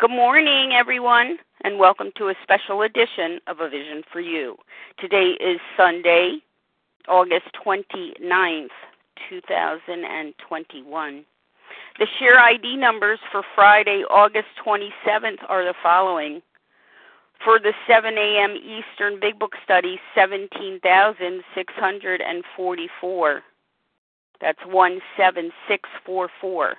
Good morning, everyone, and welcome to a special edition of A Vision for You. Today is Sunday, August 29th, 2021. The share ID numbers for Friday, August 27th are the following. For the 7 a.m. Eastern Big Book Study, 17,644. That's 17644.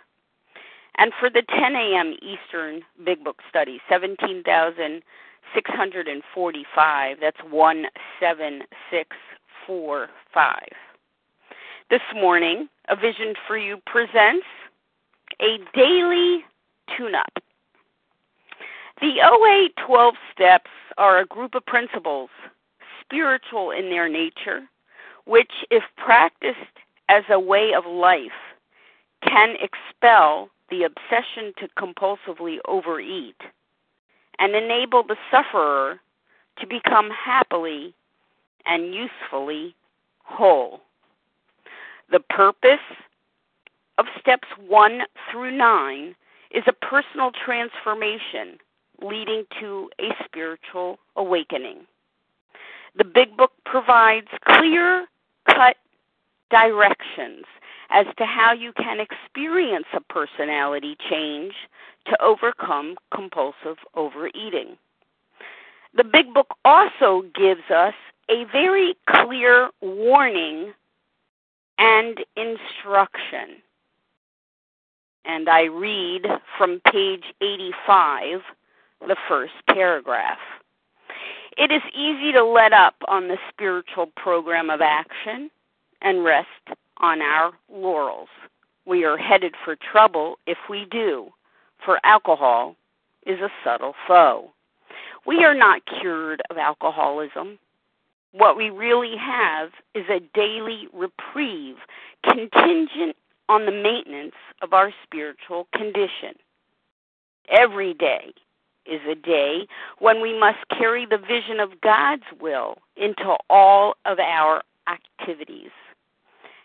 And for the 10 a.m. Eastern Big Book Study, 17,645. That's 17645. This morning, A Vision for You presents a daily tune up. The OA 12 steps are a group of principles, spiritual in their nature, which, if practiced as a way of life, can expel the obsession to compulsively overeat and enable the sufferer to become happily and usefully whole. The purpose of steps 1 through 9 is a personal transformation leading to a spiritual awakening. The Big Book provides clear cut directions as to how you can experience a personality change to overcome compulsive overeating. The Big Book also gives us a very clear warning and instruction. And I read from page 85, the first paragraph. It is easy to let up on the spiritual program of action and rest on our laurels. We are headed for trouble if we do, for alcohol is a subtle foe. We are not cured of alcoholism. What we really have is a daily reprieve contingent on the maintenance of our spiritual condition. Every day is a day when we must carry the vision of God's will into all of our activities.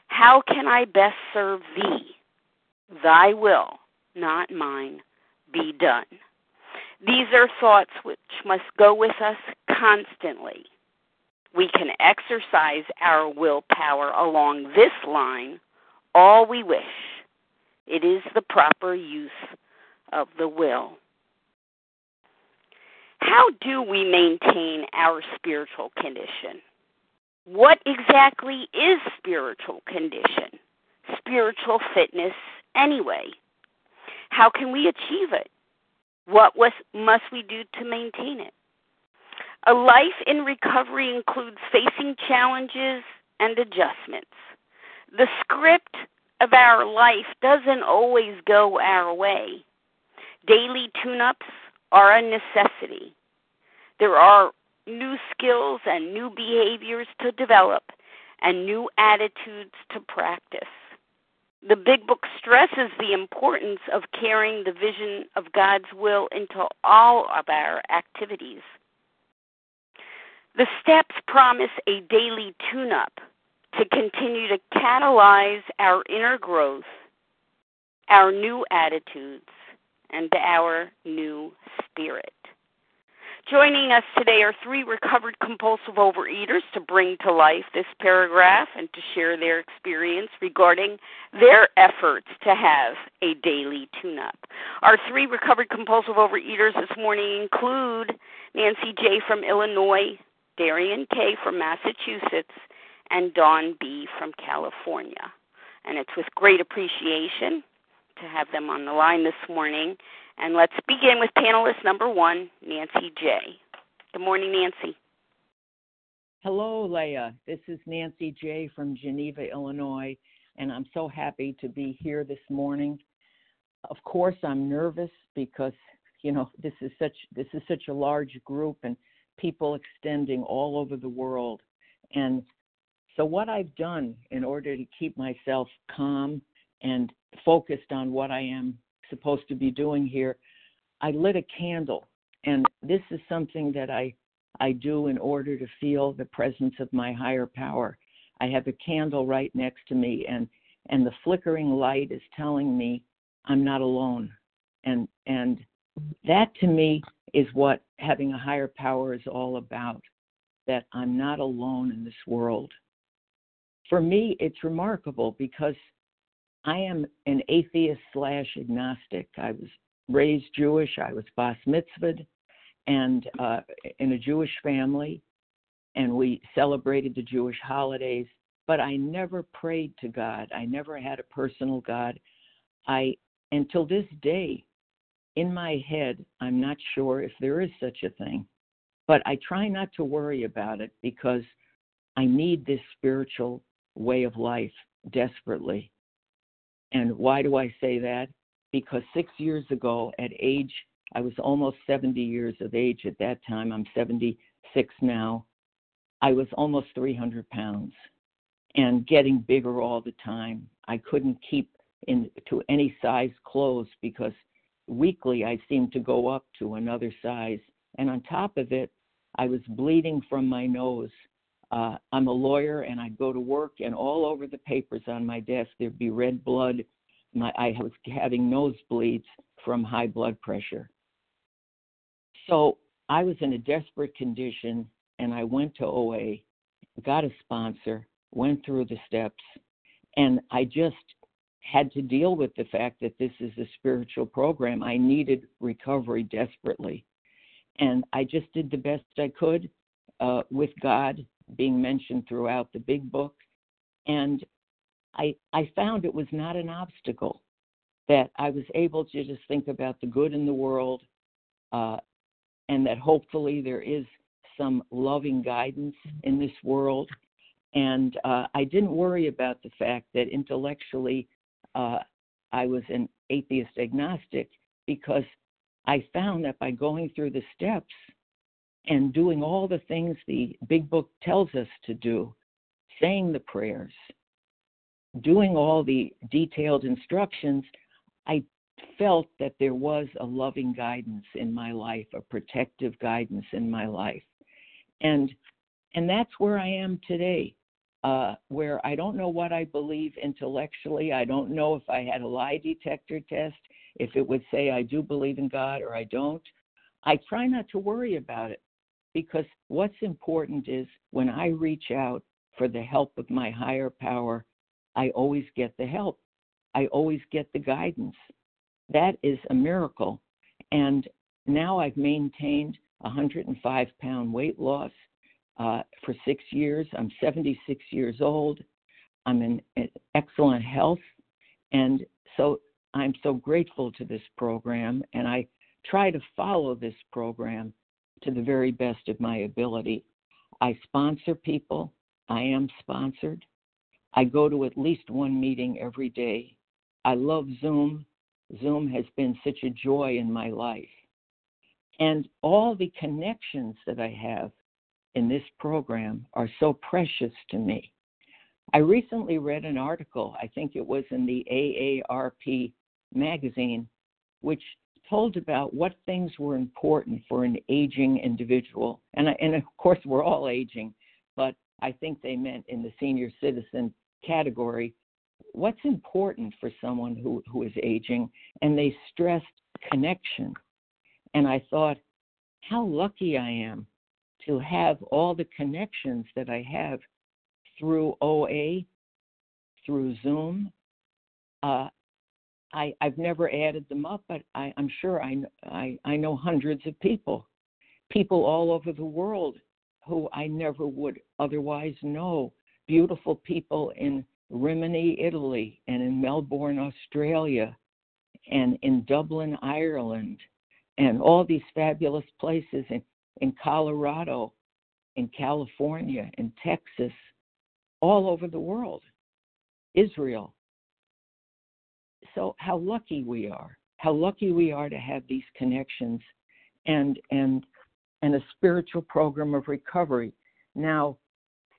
How can I best serve thee? Thy will, not mine, be done. These are thoughts which must go with us constantly. We can exercise our willpower along this line all we wish. It is the proper use of the will. How do we maintain our spiritual condition? What exactly is spiritual condition, spiritual fitness anyway? How can we achieve it? What was, must we do to maintain it? A life in recovery includes facing challenges and adjustments. The script of our life doesn't always go our way. Daily tune ups are a necessity. There are new skills and new behaviors to develop and new attitudes to practice. The Big Book stresses the importance of carrying the vision of God's will into all of our activities. The steps promise a daily tune up to continue to catalyze our inner growth, our new attitudes, and our new spirit. Joining us today are three recovered compulsive overeaters to bring to life this paragraph and to share their experience regarding their efforts to have a daily tune up. Our three recovered compulsive overeaters this morning include Nancy J. from Illinois, Darian K. from Massachusetts, and Dawn B. from California. And it's with great appreciation to have them on the line this morning and let's begin with panelist number one, Nancy J. Good morning, Nancy. Hello, Leah. This is Nancy J. from Geneva, Illinois, and I'm so happy to be here this morning. Of course, I'm nervous because you know this is such this is such a large group and people extending all over the world. And so, what I've done in order to keep myself calm and focused on what I am supposed to be doing here, I lit a candle. And this is something that I, I do in order to feel the presence of my higher power. I have a candle right next to me, and, and the flickering light is telling me I'm not alone. And, and that to me is what having a higher power is all about that I'm not alone in this world. For me, it's remarkable because I am an atheist slash agnostic. I was raised Jewish. I was bas mitzvahed and uh, in a Jewish family, and we celebrated the Jewish holidays. But I never prayed to God. I never had a personal God. I until this day, in my head, I'm not sure if there is such a thing, but I try not to worry about it because I need this spiritual way of life desperately. And why do I say that? Because six years ago, at age, I was almost 70 years of age at that time. I'm 76 now. I was almost 300 pounds and getting bigger all the time. I couldn't keep into any size clothes because weekly I seemed to go up to another size. And on top of it, I was bleeding from my nose. Uh, I'm a lawyer and I'd go to work, and all over the papers on my desk, there'd be red blood. My, I was having nosebleeds from high blood pressure. So I was in a desperate condition, and I went to OA, got a sponsor, went through the steps, and I just had to deal with the fact that this is a spiritual program. I needed recovery desperately. And I just did the best I could uh, with God being mentioned throughout the big book. And I, I found it was not an obstacle, that I was able to just think about the good in the world, uh, and that hopefully there is some loving guidance in this world. And uh, I didn't worry about the fact that intellectually uh, I was an atheist agnostic because I found that by going through the steps and doing all the things the big book tells us to do, saying the prayers, doing all the detailed instructions, I felt that there was a loving guidance in my life, a protective guidance in my life. And and that's where I am today uh, where I don't know what I believe intellectually. I don't know if I had a lie detector test, if it would say I do believe in God or I don't. I try not to worry about it because what's important is when I reach out for the help of my higher power, I always get the help. I always get the guidance. That is a miracle. And now I've maintained 105 pound weight loss uh, for six years. I'm 76 years old. I'm in, in excellent health. And so I'm so grateful to this program. And I try to follow this program to the very best of my ability. I sponsor people. I am sponsored. I go to at least one meeting every day. I love Zoom. Zoom has been such a joy in my life. And all the connections that I have in this program are so precious to me. I recently read an article, I think it was in the AARP magazine, which told about what things were important for an aging individual. And, and of course, we're all aging, but I think they meant in the senior citizen category what's important for someone who, who is aging. And they stressed connection. And I thought, how lucky I am to have all the connections that I have through OA, through Zoom. Uh, I, I've never added them up, but I, I'm sure I, I, I know hundreds of people, people all over the world who I never would otherwise know. Beautiful people in Rimini, Italy, and in Melbourne, Australia, and in Dublin, Ireland, and all these fabulous places in in Colorado, in California, in Texas, all over the world, Israel. So, how lucky we are. How lucky we are to have these connections and, and, and a spiritual program of recovery. Now,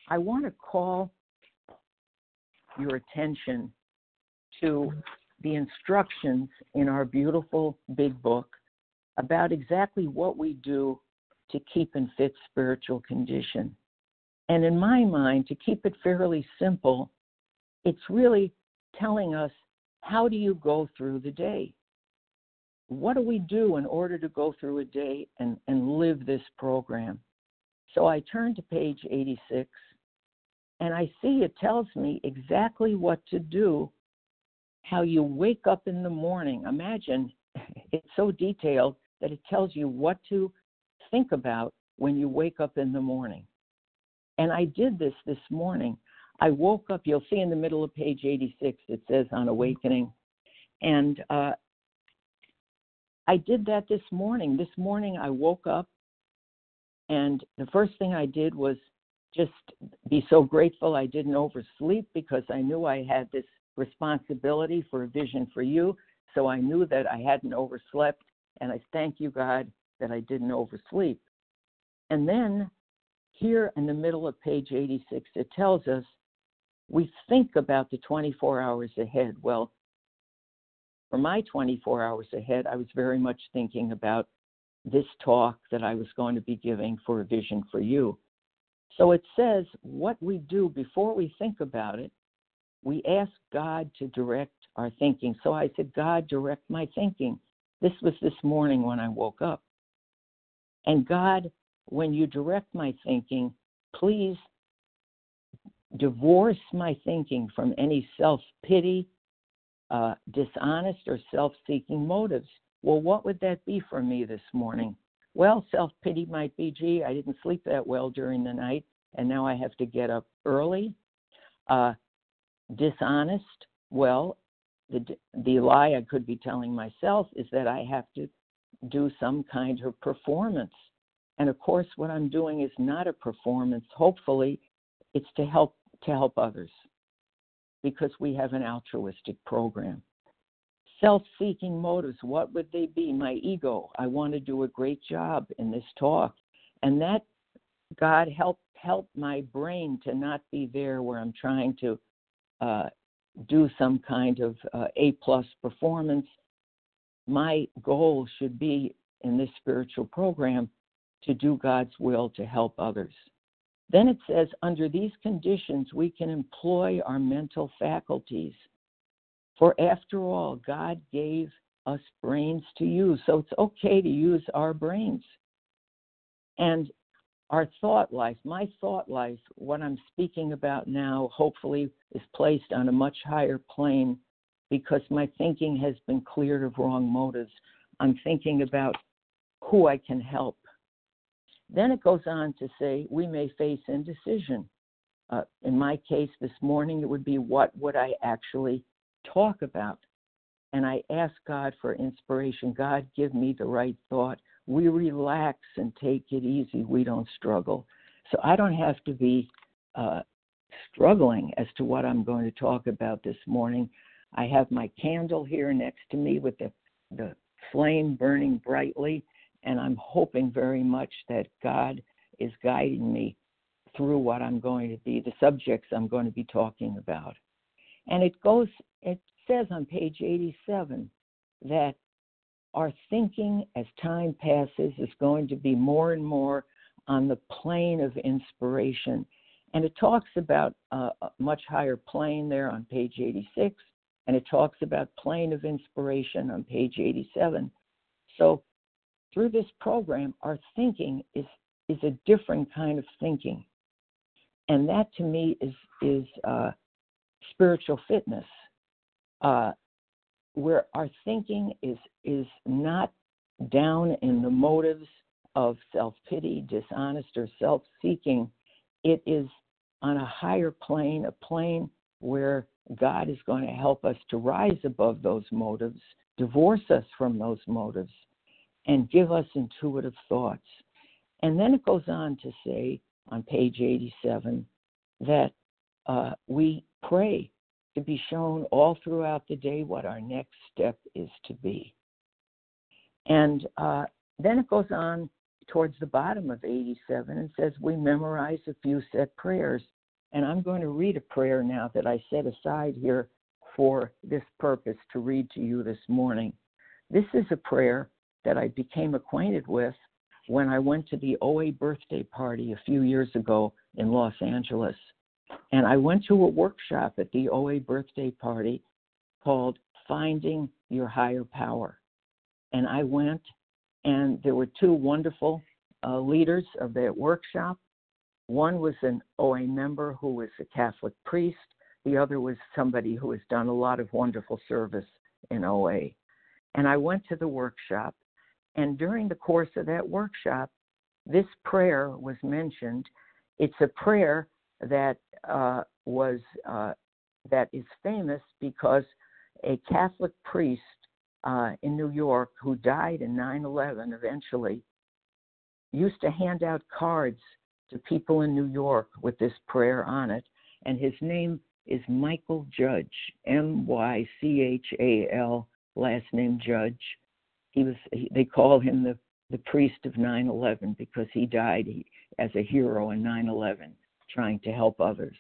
I want to call your attention to the instructions in our beautiful big book about exactly what we do to keep in fit spiritual condition. And in my mind, to keep it fairly simple, it's really telling us how do you go through the day? what do we do in order to go through a day and, and live this program? So I turn to page 86 and I see it tells me exactly what to do, how you wake up in the morning. Imagine it's so detailed that it tells you what to think about when you wake up in the morning. And I did this this morning. I woke up, you'll see in the middle of page 86, it says on awakening. And uh, I did that this morning. This morning I woke up, and the first thing I did was just be so grateful I didn't oversleep because I knew I had this responsibility for a vision for you. So I knew that I hadn't overslept, and I thank you, God, that I didn't oversleep. And then here in the middle of page 86, it tells us we think about the 24 hours ahead. Well, for my 24 hours ahead, I was very much thinking about this talk that I was going to be giving for a vision for you. So it says what we do before we think about it, we ask God to direct our thinking. So I said, God, direct my thinking. This was this morning when I woke up. And God, when you direct my thinking, please divorce my thinking from any self pity, uh, dishonest, or self seeking motives. Well, what would that be for me this morning? Well, self pity might be, gee, I didn't sleep that well during the night, and now I have to get up early. Uh, dishonest, well, the the lie I could be telling myself is that I have to do some kind of performance. And of course, what I'm doing is not a performance. Hopefully, it's to help to help others because we have an altruistic program. Self-seeking motives, what would they be? My ego. I want to do a great job in this talk. And that God help help my brain to not be there where I'm trying to uh, do some kind of uh, A plus performance. My goal should be in this spiritual program to do God's will to help others. Then it says, under these conditions, we can employ our mental faculties. For after all, God gave us brains to use, so it's okay to use our brains. And our thought life, my thought life, what I'm speaking about now, hopefully is placed on a much higher plane because my thinking has been cleared of wrong motives. I'm thinking about who I can help. Then it goes on to say we may face indecision. Uh, in my case this morning, it would be what would I actually talk about? And I ask God for inspiration. God, give me the right thought we relax and take it easy. We don't struggle. So I don't have to be uh, struggling as to what I'm going to talk about this morning. I have my candle here next to me with the, the flame burning brightly, and I'm hoping very much that God is guiding me through what I'm going to be, the subjects I'm going to be talking about. And it goes, it says on page 87 that our thinking as time passes is going to be more and more on the plane of inspiration. And it talks about a much higher plane there on page 86, and it talks about plane of inspiration on page 87. So through this program, our thinking is, is a different kind of thinking. And that to me is, is uh, spiritual fitness. Uh, where our thinking is is not down in the motives of self-pity, dishonest or self-seeking, it is on a higher plane, a plane where God is going to help us to rise above those motives, divorce us from those motives, and give us intuitive thoughts. And then it goes on to say on page 87 that uh, we pray to be shown all throughout the day what our next step is to be. And uh, then it goes on towards the bottom of 87 and says, We memorize a few set prayers. And I'm going to read a prayer now that I set aside here for this purpose to read to you this morning. This is a prayer that I became acquainted with when I went to the OA birthday party a few years ago in Los Angeles. And I went to a workshop at the OA birthday party called Finding Your Higher Power. and I went, and there were two wonderful uh, leaders of that workshop. One was an OA member who was a Catholic priest. The other was somebody who has done a lot of wonderful service in OA. And I went to the workshop, and during the course of that workshop, this prayer was mentioned. It's a prayer that uh, was uh, that is famous because a Catholic priest uh, in New York who died in 9/11 eventually used to hand out cards to people in New York with this prayer on it, and his name is Mychal Judge, M Y C H A L, last name Judge. He was he, they call him the the priest of 9/11 because he died as a hero in 9/11 trying to help others.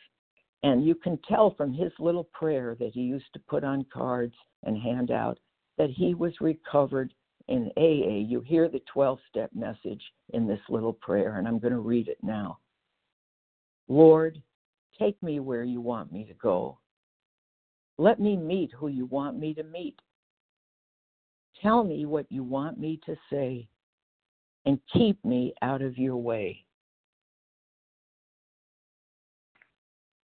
And you can tell from his little prayer that he used to put on cards and hand out that he was recovered in AA. You hear the 12 step message in this little prayer, and I'm going to read it now. Lord, take me where you want me to go. Let me meet who you want me to meet. Tell me what you want me to say, and keep me out of your way.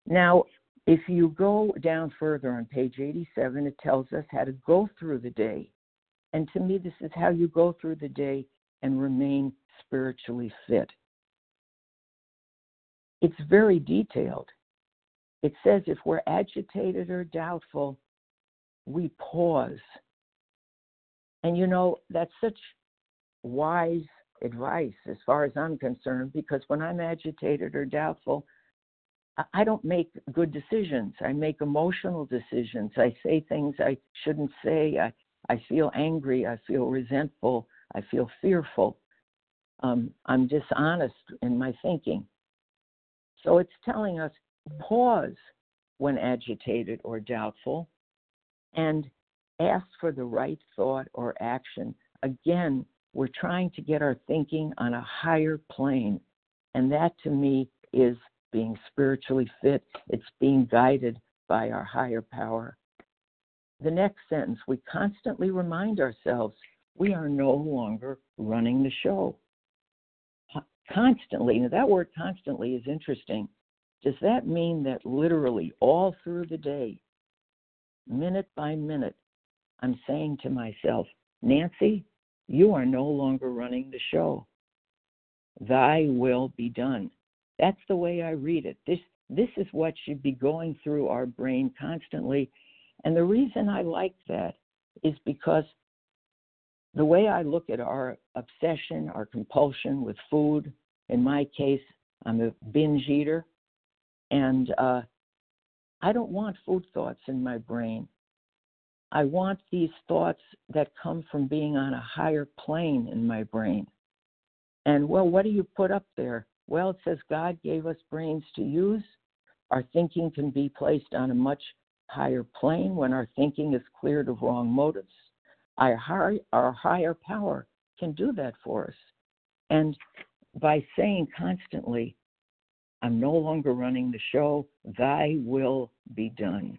Now, if you go down further on page 87, it tells us how to go through the day. And to me, this is how you go through the day and remain spiritually fit. It's very detailed. It says if we're agitated or doubtful, we pause. And you know, that's such wise advice as far as I'm concerned, because when I'm agitated or doubtful, I don't make good decisions. I make emotional decisions. I say things I shouldn't say. I, I feel angry. I feel resentful. I feel fearful. Um, I'm dishonest in my thinking. So it's telling us pause when agitated or doubtful and ask for the right thought or action. Again, we're trying to get our thinking on a higher plane. And that to me is being spiritually fit, it's being guided by our higher power. The next sentence, we constantly remind ourselves we are no longer running the show. Constantly, now that word constantly is interesting. Does that mean that literally all through the day, minute by minute, I'm saying to myself, Nancy, you are no longer running the show. Thy will be done. That's the way I read it. This this is what should be going through our brain constantly. And the reason I like that is because the way I look at our obsession, our compulsion with food, in my case, I'm a binge eater, and uh, I don't want food thoughts in my brain. I want these thoughts that come from being on a higher plane in my brain. And well, what do you put up there? Well, it says God gave us brains to use. Our thinking can be placed on a much higher plane when our thinking is cleared of wrong motives. Our, high, our higher power can do that for us. And by saying constantly, I'm no longer running the show, thy will be done.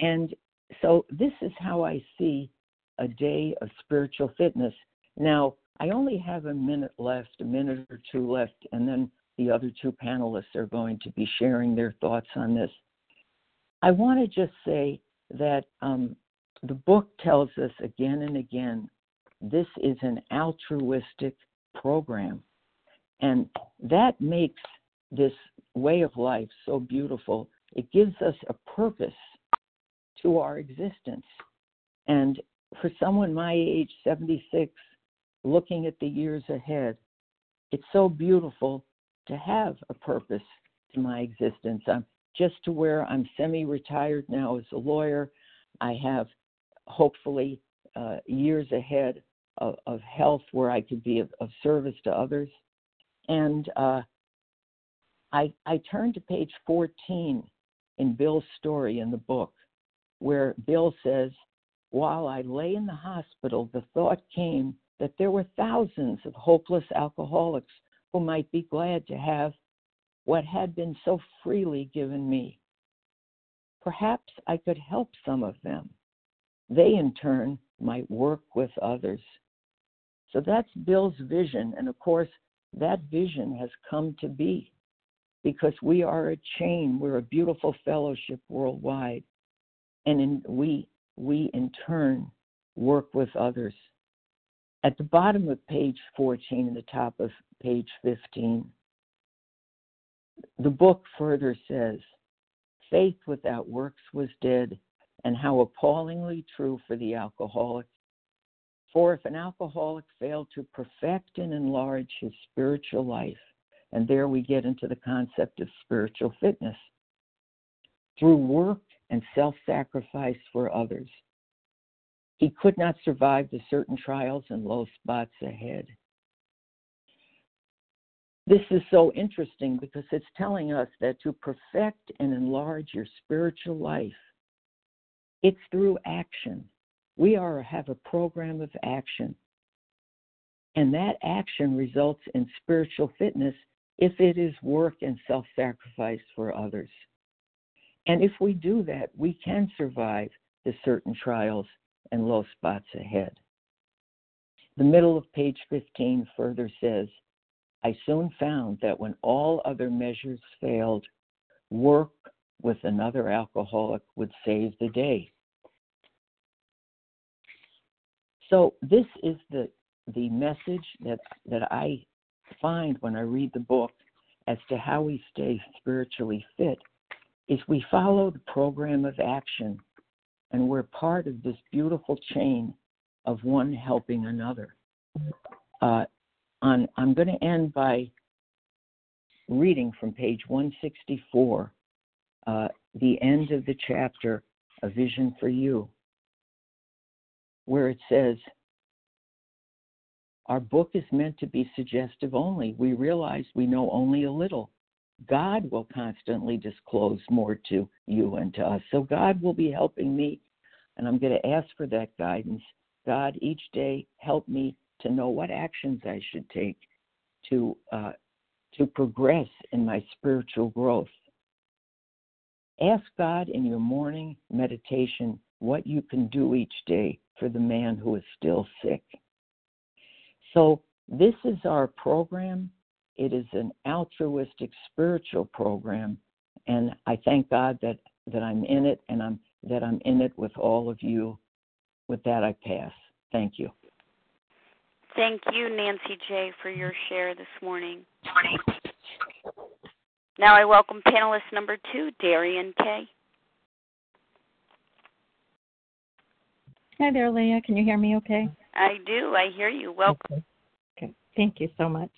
And so this is how I see a day of spiritual fitness. Now, I only have a minute left, a minute or two left, and then the other two panelists are going to be sharing their thoughts on this. I want to just say that um, the book tells us again and again this is an altruistic program. And that makes this way of life so beautiful. It gives us a purpose to our existence. And for someone my age, 76, looking at the years ahead. It's so beautiful to have a purpose to my existence. I'm just to where I'm semi retired now as a lawyer. I have hopefully uh, years ahead of, of, health where I could be of, of service to others. And uh, I, I turned to page 14 in Bill's story in the book, where Bill says, While I lay in the hospital, the thought came that there were thousands of hopeless alcoholics who might be glad to have what had been so freely given me. Perhaps I could help some of them. They, in turn, might work with others. So that's Bill's vision. And of course, that vision has come to be because we are a chain. We're a beautiful fellowship worldwide. And in, we, we in turn work with others. At the bottom of page 14 and the top of page 15, the book further says, Faith without works was dead, and how appallingly true for the alcoholic. For if an alcoholic failed to perfect and enlarge his spiritual life, and there we get into the concept of spiritual fitness, through work and self sacrifice for others, he could not survive the certain trials and low spots ahead. This is so interesting because it's telling us that to perfect and enlarge your spiritual life, it's through action. We are have a program of action. And that action results in spiritual fitness if it is work and self sacrifice for others. And if we do that, we can survive the certain trials and low spots ahead. The middle of page 15 further says, I soon found that when all other measures failed, work with another alcoholic would save the day. So this is the the message that that I find when I read the book as to how we stay spiritually fit is we follow the program of action and we're part of this beautiful chain of one helping another. Uh, on, I'm going to end by reading from page 164, uh, the end of the chapter, A Vision for You, where it says, Our book is meant to be suggestive only. We realize we know only a little. God will constantly disclose more to you and to us. So God will be helping me, and I'm going to ask for that guidance. God, each day, help me to know what actions I should take to uh, to progress in my spiritual growth. Ask God in your morning meditation what you can do each day for the man who is still sick. So, this is our program. It is an altruistic spiritual program, and I thank God that, that I'm in it and I'm that I'm in it with all of you. With that, I pass. Thank you. Thank you, Nancy J., for your share this morning. Now I welcome panelist number two, Darian K. Hi there, Leah. Can you hear me okay? I do. I hear you. Welcome. Okay. okay. Thank you so much.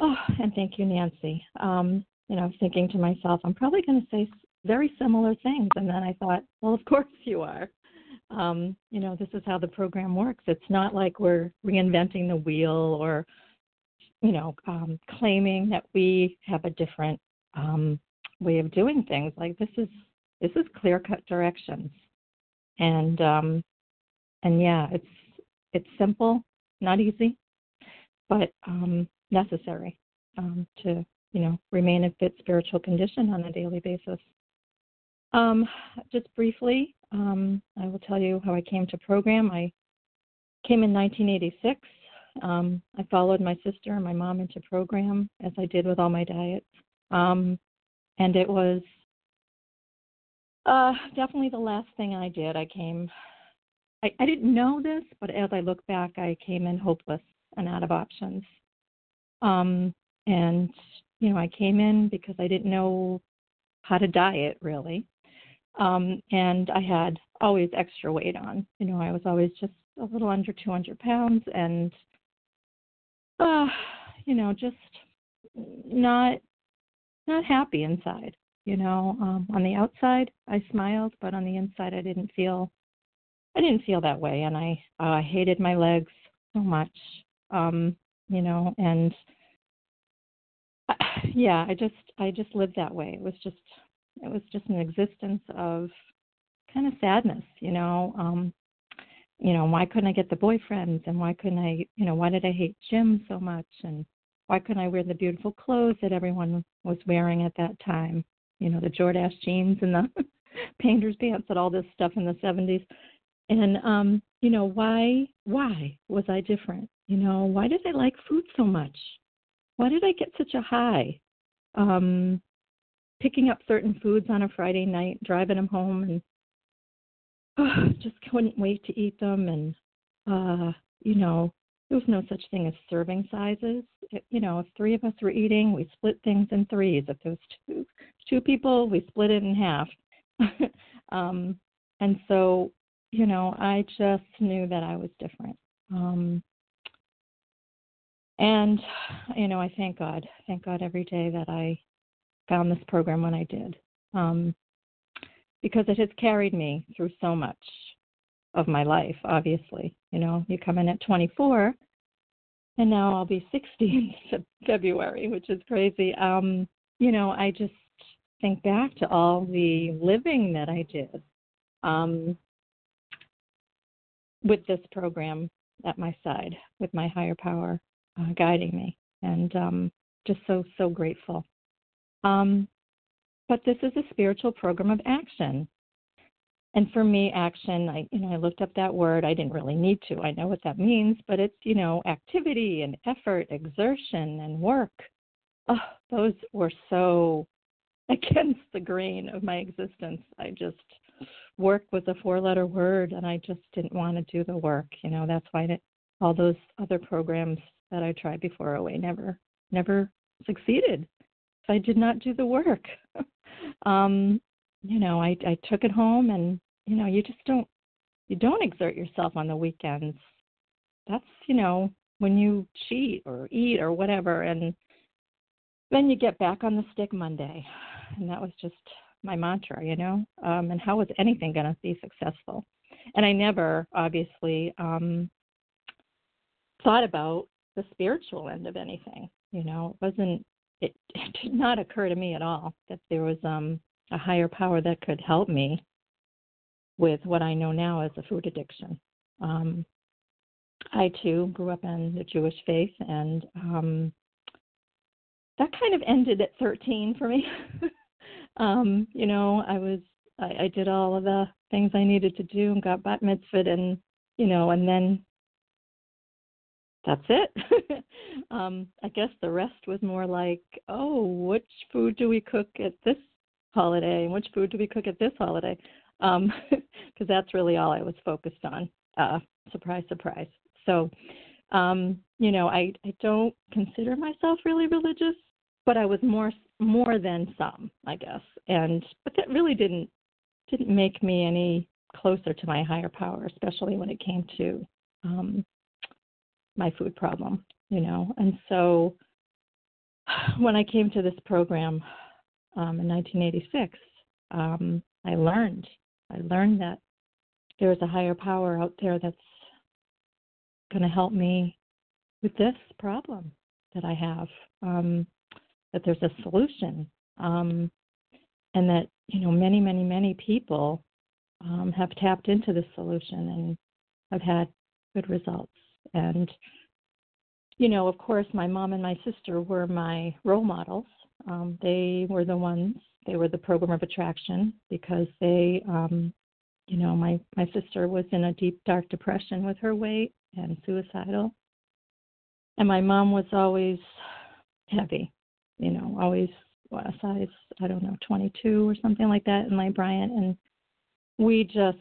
Oh, and thank you, Nancy. Um, you know, thinking to myself, I'm probably going to say very similar things. And then I thought, well, of course you are um, you know, this is how the program works. It's not like we're reinventing the wheel or, you know, um, claiming that we have a different um, way of doing things. Like this is this is clear cut directions, and um, and yeah, it's it's simple, not easy, but um, necessary um, to you know remain in fit spiritual condition on a daily basis. Um, just briefly, um, I will tell you how I came to program. I came in 1986. Um, I followed my sister and my mom into program as I did with all my diets. Um, and it was uh, definitely the last thing I did. I came, I, I didn't know this, but as I look back, I came in hopeless and out of options. Um, and, you know, I came in because I didn't know how to diet really. Um, and I had always extra weight on. You know, I was always just a little under 200 pounds and, uh, you know, just not not happy inside. You know, um, on the outside I smiled, but on the inside I didn't feel I didn't feel that way, and I uh, hated my legs so much. Um, you know, and yeah, I just I just lived that way. It was just it was just an existence of kind of sadness, you know. Um, you know, why couldn't I get the boyfriends and why couldn't I, you know, why did I hate gym so much and why couldn't I wear the beautiful clothes that everyone was wearing at that time? You know, the Jordache jeans and the painter's pants and all this stuff in the 70s. and um, you know, why why was I different? You know, why did I like food so much? Why did I get such a high? Um, picking up certain foods on a Friday night, driving them home, and oh, just couldn't wait to eat them. And uh, you know, there was no such thing as serving sizes. It, you know, if three of us were eating, we split things in threes. If there was two two people, we split it in half. um, and so, you know, I just knew that I was different. Um, and you know, I thank God, thank God every day that I found this program when I did, um, because it has carried me through so much of my life. Obviously, you know, you come in at 24, and now I'll be 60 in February, which is crazy. Um, you know, I just think back to all the living that I did um, with this program at my side, with my higher power uh, guiding me, and um, just so so grateful. Um, but this is a spiritual program of action, and for me, action. I you know I looked up that word. I didn't really need to. I know what that means, but it's you know activity and effort, exertion and work. Oh, those were so against the grain of my existence. I just work was a four letter word and I just didn't want to do the work. You know, that's why all those other programs that I tried before OA never never succeeded. So I did not do the work. um, you know, I I took it home and you know, you just don't you don't exert yourself on the weekends. That's, you know, when you cheat or eat or whatever and then you get back on the stick Monday. And that was just my mantra, you know. Um, and how was anything going to be successful? And I never, obviously, um, thought about the spiritual end of anything. You know, it wasn't. It, it did not occur to me at all that there was um, a higher power that could help me with what I know now as a food addiction. Um, I too grew up in the Jewish faith, and um, that kind of ended at 13 for me. um, you know, I was I, I did all of the things I needed to do and got bat mitzvah and you know, and then that's it. um, I guess the rest was more like, oh, which food do we cook at this holiday and which food do we cook at this holiday? Um, because that's really all I was focused on. Uh, surprise, surprise. So, um, you know, I I don't consider myself really religious, but I was more more than some, I guess. And but that really didn't didn't make me any closer to my higher power, especially when it came to um, my food problem, you know. And so when I came to this program um, in 1986, um, I learned I learned that there is a higher power out there that's going to help me with this problem that I have. Um, that there's a solution, um, and that you know many, many, many people um, have tapped into the solution and have had good results. And you know, of course, my mom and my sister were my role models. Um, they were the ones. They were the program of attraction because they, um, you know, my my sister was in a deep dark depression with her weight and suicidal, and my mom was always heavy you know, always a size, I don't know, 22 or something like that in my Bryant. And we just,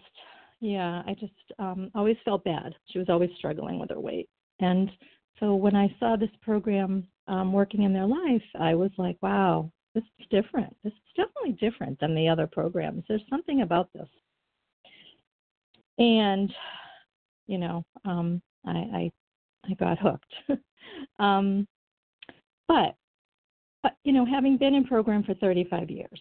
yeah, I just um, always felt bad. She was always struggling with her weight. And so when I saw this program um, working in their life, I was like, wow, this is different. This is definitely different than the other programs. There's something about this. And, you know, um, I, I, I got hooked. um, but but, you know, having been in program for 35 years,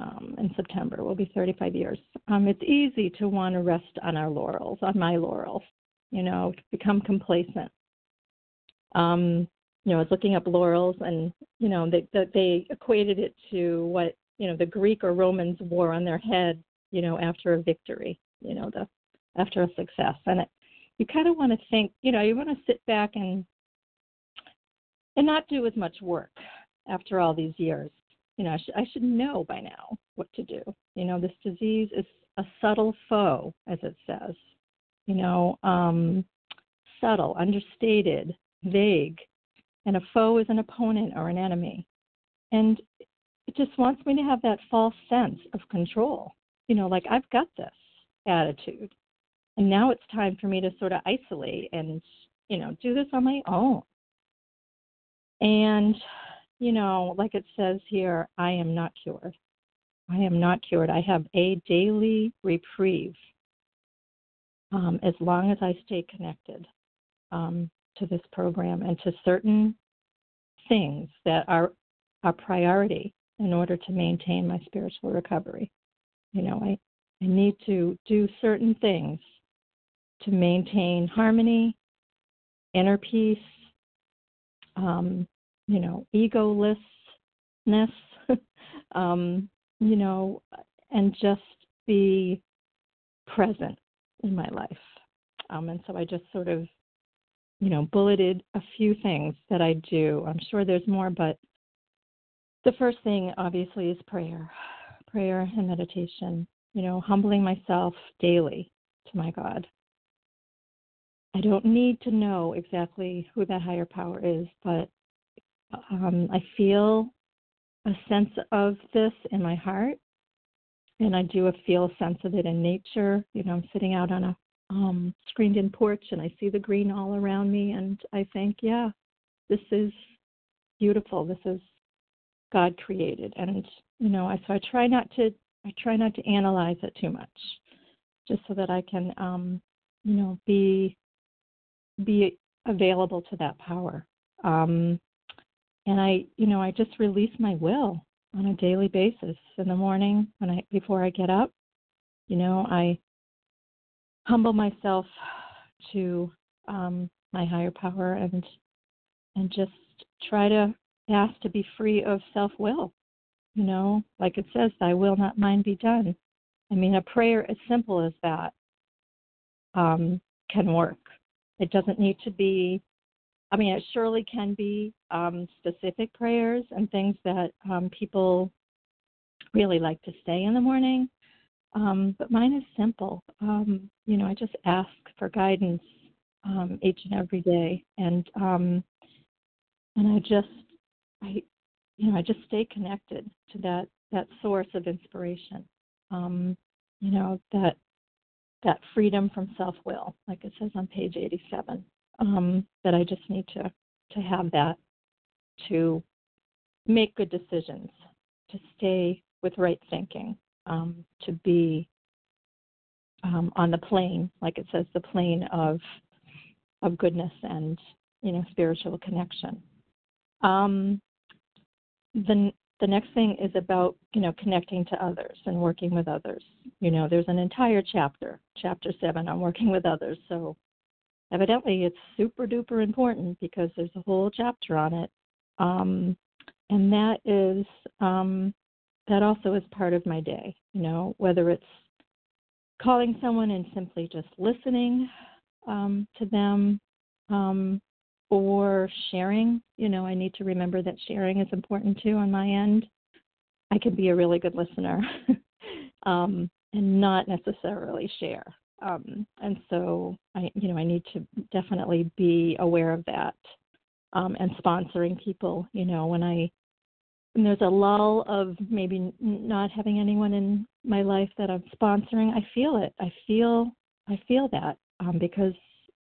um, in September will be 35 years. Um, it's easy to want to rest on our laurels, on my laurels, you know, to become complacent. Um, you know, I was looking up laurels, and you know, they they equated it to what you know the Greek or Romans wore on their head, you know, after a victory, you know, the after a success, and it, you kind of want to think, you know, you want to sit back and and not do as much work after all these years. You know, I, sh- I should know by now what to do. You know, this disease is a subtle foe, as it says, you know, um, subtle, understated, vague, and a foe is an opponent or an enemy. And it just wants me to have that false sense of control, you know, like I've got this attitude. And now it's time for me to sort of isolate and, you know, do this on my own. And, you know, like it says here, I am not cured. I am not cured. I have a daily reprieve um, as long as I stay connected um, to this program and to certain things that are a priority in order to maintain my spiritual recovery. You know, I, I need to do certain things to maintain harmony, inner peace, um, you know, egolessness, um, you know, and just be present in my life. Um, and so I just sort of, you know, bulleted a few things that I do. I'm sure there's more, but the first thing obviously is prayer, prayer and meditation, you know, humbling myself daily to my God. I don't need to know exactly who that higher power is, but um, I feel a sense of this in my heart, and I do feel a sense of it in nature. You know, I'm sitting out on a um, screened-in porch, and I see the green all around me, and I think, yeah, this is beautiful. This is God created, and you know, I so I try not to I try not to analyze it too much, just so that I can, um, you know, be be available to that power. Um, and I, you know, I just release my will on a daily basis in the morning when I before I get up. You know, I humble myself to um, my higher power and and just try to ask to be free of self will. You know, like it says, "Thy will, not mine, be done." I mean, a prayer as simple as that um, can work. It doesn't need to be I mean, it surely can be um, specific prayers and things that um, people really like to say in the morning. Um, but mine is simple. Um, you know, I just ask for guidance um, each and every day, and um, and I just, I, you know, I just stay connected to that that source of inspiration. Um, you know, that that freedom from self will, like it says on page 87 um, that I just need to to have that to make good decisions, to stay with right thinking, um, to be um, on the plane, like it says, the plane of of goodness and you know spiritual connection. Um, the the next thing is about you know connecting to others and working with others. You know, there's an entire chapter, chapter seven, on working with others. So evidently it's super duper important because there's a whole chapter on it. Um, and that is um, that also is part of my day you know whether it's calling someone and simply just listening um, to them um, or sharing. You know i need to remember that sharing is important too on my end. I can be a really good listener um, and not necessarily share um, and so I, you know, I need to definitely be aware of that um, and sponsoring people. You know, when I when there's a lull of maybe not having anyone in my life that I'm sponsoring, I feel it. I feel I feel that um, because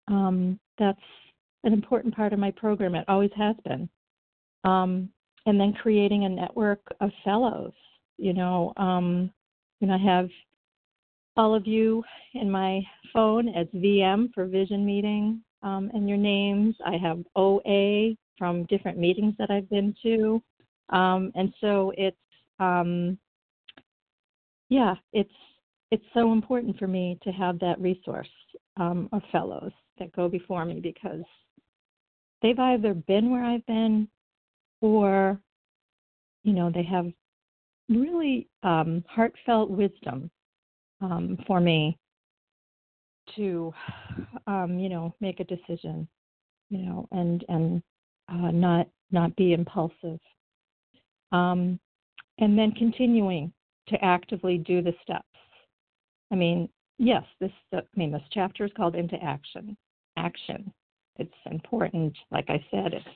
um, that's an important part of my program. It always has been. Um, and then creating a network of fellows. You know, um, you know, I have all of you in my phone as VM for vision meeting um, and your names. I have OA from different meetings that I've been to. Um, and so it's, um, yeah, it's, it's so important for me to have that resource um, of fellows that go before me because they've either been where I've been or, you know, they have really um, heartfelt wisdom um, for me to, um, you know, make a decision, you know, and and uh, not not be impulsive, um, and then continuing to actively do the steps, I mean, yes, this I mean this chapter is called Into Action. Action. It's important. Like I said, it's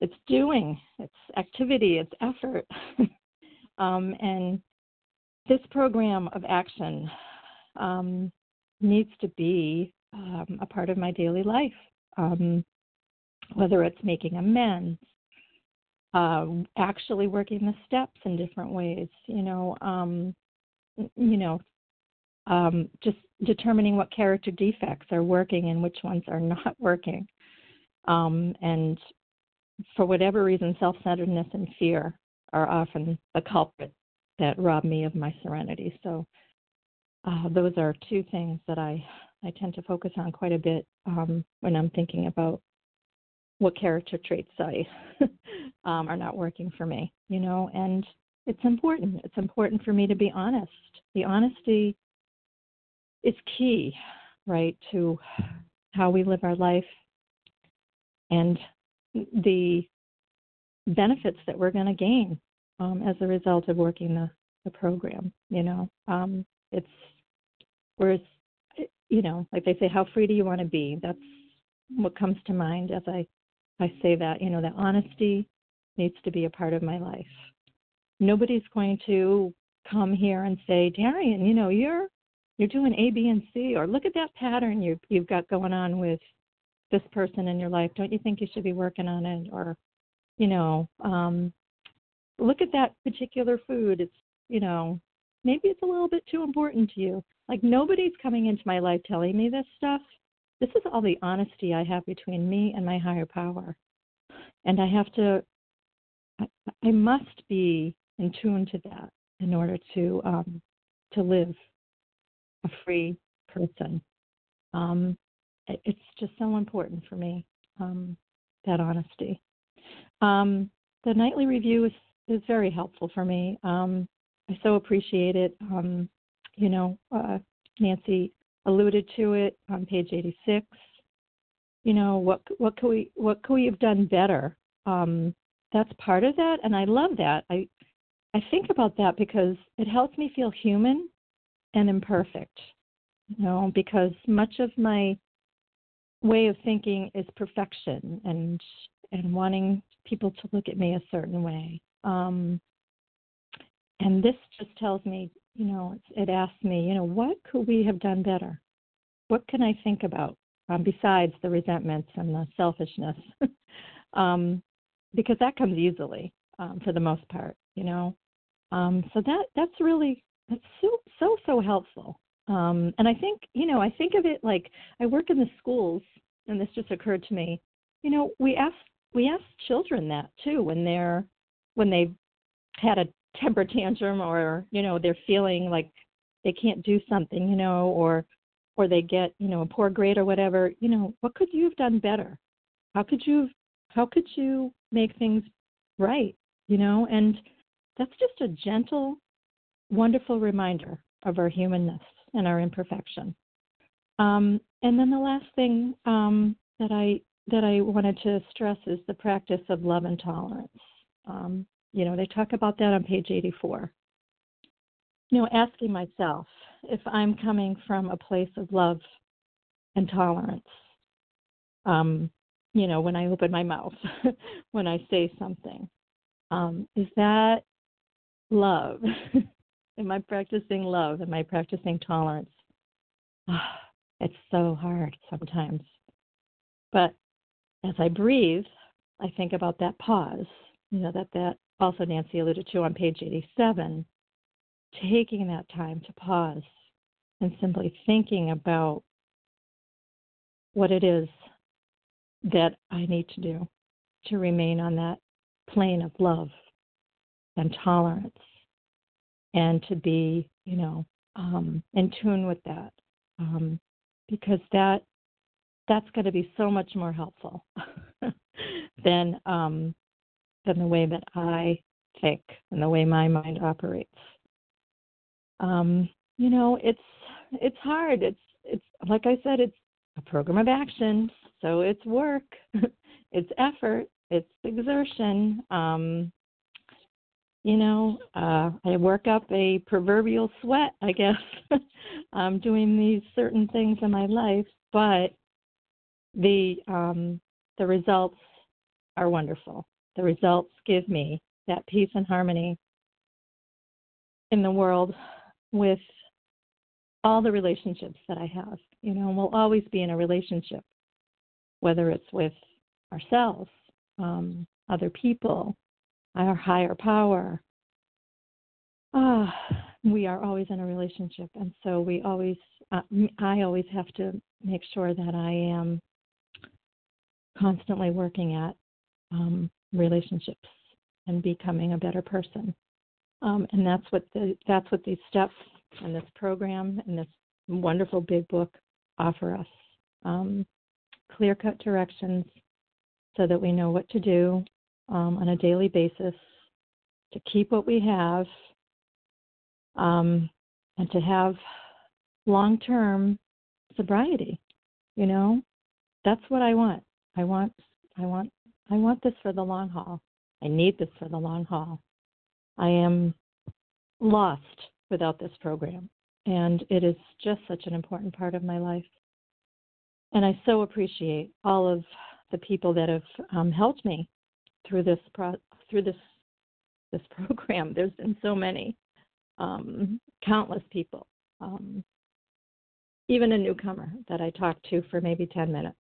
it's doing, it's activity, it's effort. um, and this program of action um, needs to be um, a part of my daily life, um, whether it's making amends, uh, actually working the steps in different ways, you know, um, you know, um, just determining what character defects are working and which ones are not working. And for whatever reason, self centeredness and fear are often the culprit that rob me of my serenity. So, uh, those are two things that I, I tend to focus on quite a bit um, when I'm thinking about what character traits I um, are not working for me, you know, and it's important. It's important for me to be honest. The honesty is key, right, to how we live our life and the benefits that we're going to gain um, as a result of working the, the program. You know, um, it's whereas, you know, like they say, how free do you want to be? That's what comes to mind as I I say that. You know, that honesty needs to be a part of my life. Nobody's going to come here and say, Darian, you know, you're you're doing A, B, and C, or look at that pattern you you've got going on with this person in your life. Don't you think you should be working on it? Or, you know, um, look at that particular food. It's, you know, maybe it's a little bit too important to you. Like nobody's coming into my life telling me this stuff. This is all the honesty I have between me and my higher power. And I have to, I, I must be in tune to that in order to um, to live a free person. Um, it's just so important for me um, that honesty. Um, the nightly review is is very helpful for me. Um, I so appreciate it. Um, you know, uh, Nancy alluded to it on page 86. You know, what what could we what could we have done better? Um, that's part of that, and I love that. I I think about that because it helps me feel human and imperfect. You know, because much of my way of thinking is perfection and and wanting people to look at me a certain way. Um, and this just tells me, you know, it asks me, you know, what could we have done better? What can I think about um, besides the resentments and the selfishness? um, because that comes easily um, for the most part, you know. Um, so that that's really that's so so so helpful. Um, and I think, you know, I think of it like I work in the schools, and this just occurred to me. You know, we ask we ask children that too when they're when they've had a temper tantrum or you know they're feeling like they can't do something, you know, or or they get you know a poor grade or whatever. You know, what could you have done better? How could you how could you make things right? You know, and that's just a gentle, wonderful reminder of our humanness and our imperfection. Um, and then the last thing um, that I that I wanted to stress is the practice of love and tolerance. Um, you know, they talk about that on page 84. You know, asking myself if I'm coming from a place of love and tolerance. Um, you know, when I open my mouth, when I say something, um, is that love? Am I practicing love? Am I practicing tolerance? it's so hard sometimes. But as I breathe, I think about that pause, you know, that that also Nancy alluded to on page 87, taking that time to pause and simply thinking about what it is that I need to do to remain on that plane of love and tolerance and to be, you know, um, in tune with that, um, because that that's going to be so much more helpful than um, than the way that I think and the way my mind operates. Um, you know, it's it's hard. It's it's like I said, it's a program of action, so it's work, it's effort, it's exertion. Um, you know, uh, I work up a proverbial sweat, I guess, um, doing these certain things in my life, but the um, the results are wonderful. The results give me that peace and harmony in the world with all the relationships that I have. You know, we'll always be in a relationship, whether it's with ourselves, um, other people, our higher power. Ah, we are always in a relationship, and so we always, uh, I always have to make sure that I am constantly working at um, relationships and becoming a better person. Um, and that's what the that's what these steps and this program and this wonderful big book offer us. Um, clear cut directions so that we know what to do um, on a daily basis to keep what we have um, and to have long term sobriety. You know, that's what I want. I want I want I want this for the long haul. I need this for the long haul. I am lost without this program, and it is just such an important part of my life. And I so appreciate all of the people that have um, helped me through this pro- through this this program. There's been so many, um, countless people, um, even a newcomer that I talked to for maybe 10 minutes.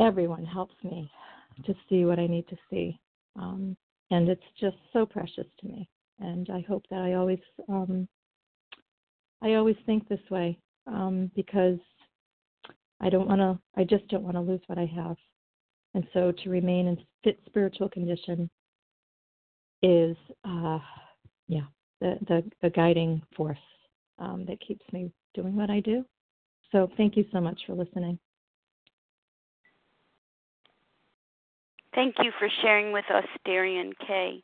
Everyone helps me to see what I need to see, um, and it's just so precious to me. And I hope that I always um, I always think this way um, because I don't want to. I just don't want to lose what I have. And so to remain in fit spiritual condition is, uh, yeah, the, the, the guiding force um, that keeps me doing what I do. So thank you so much for listening. Thank you for sharing with us, Darian K.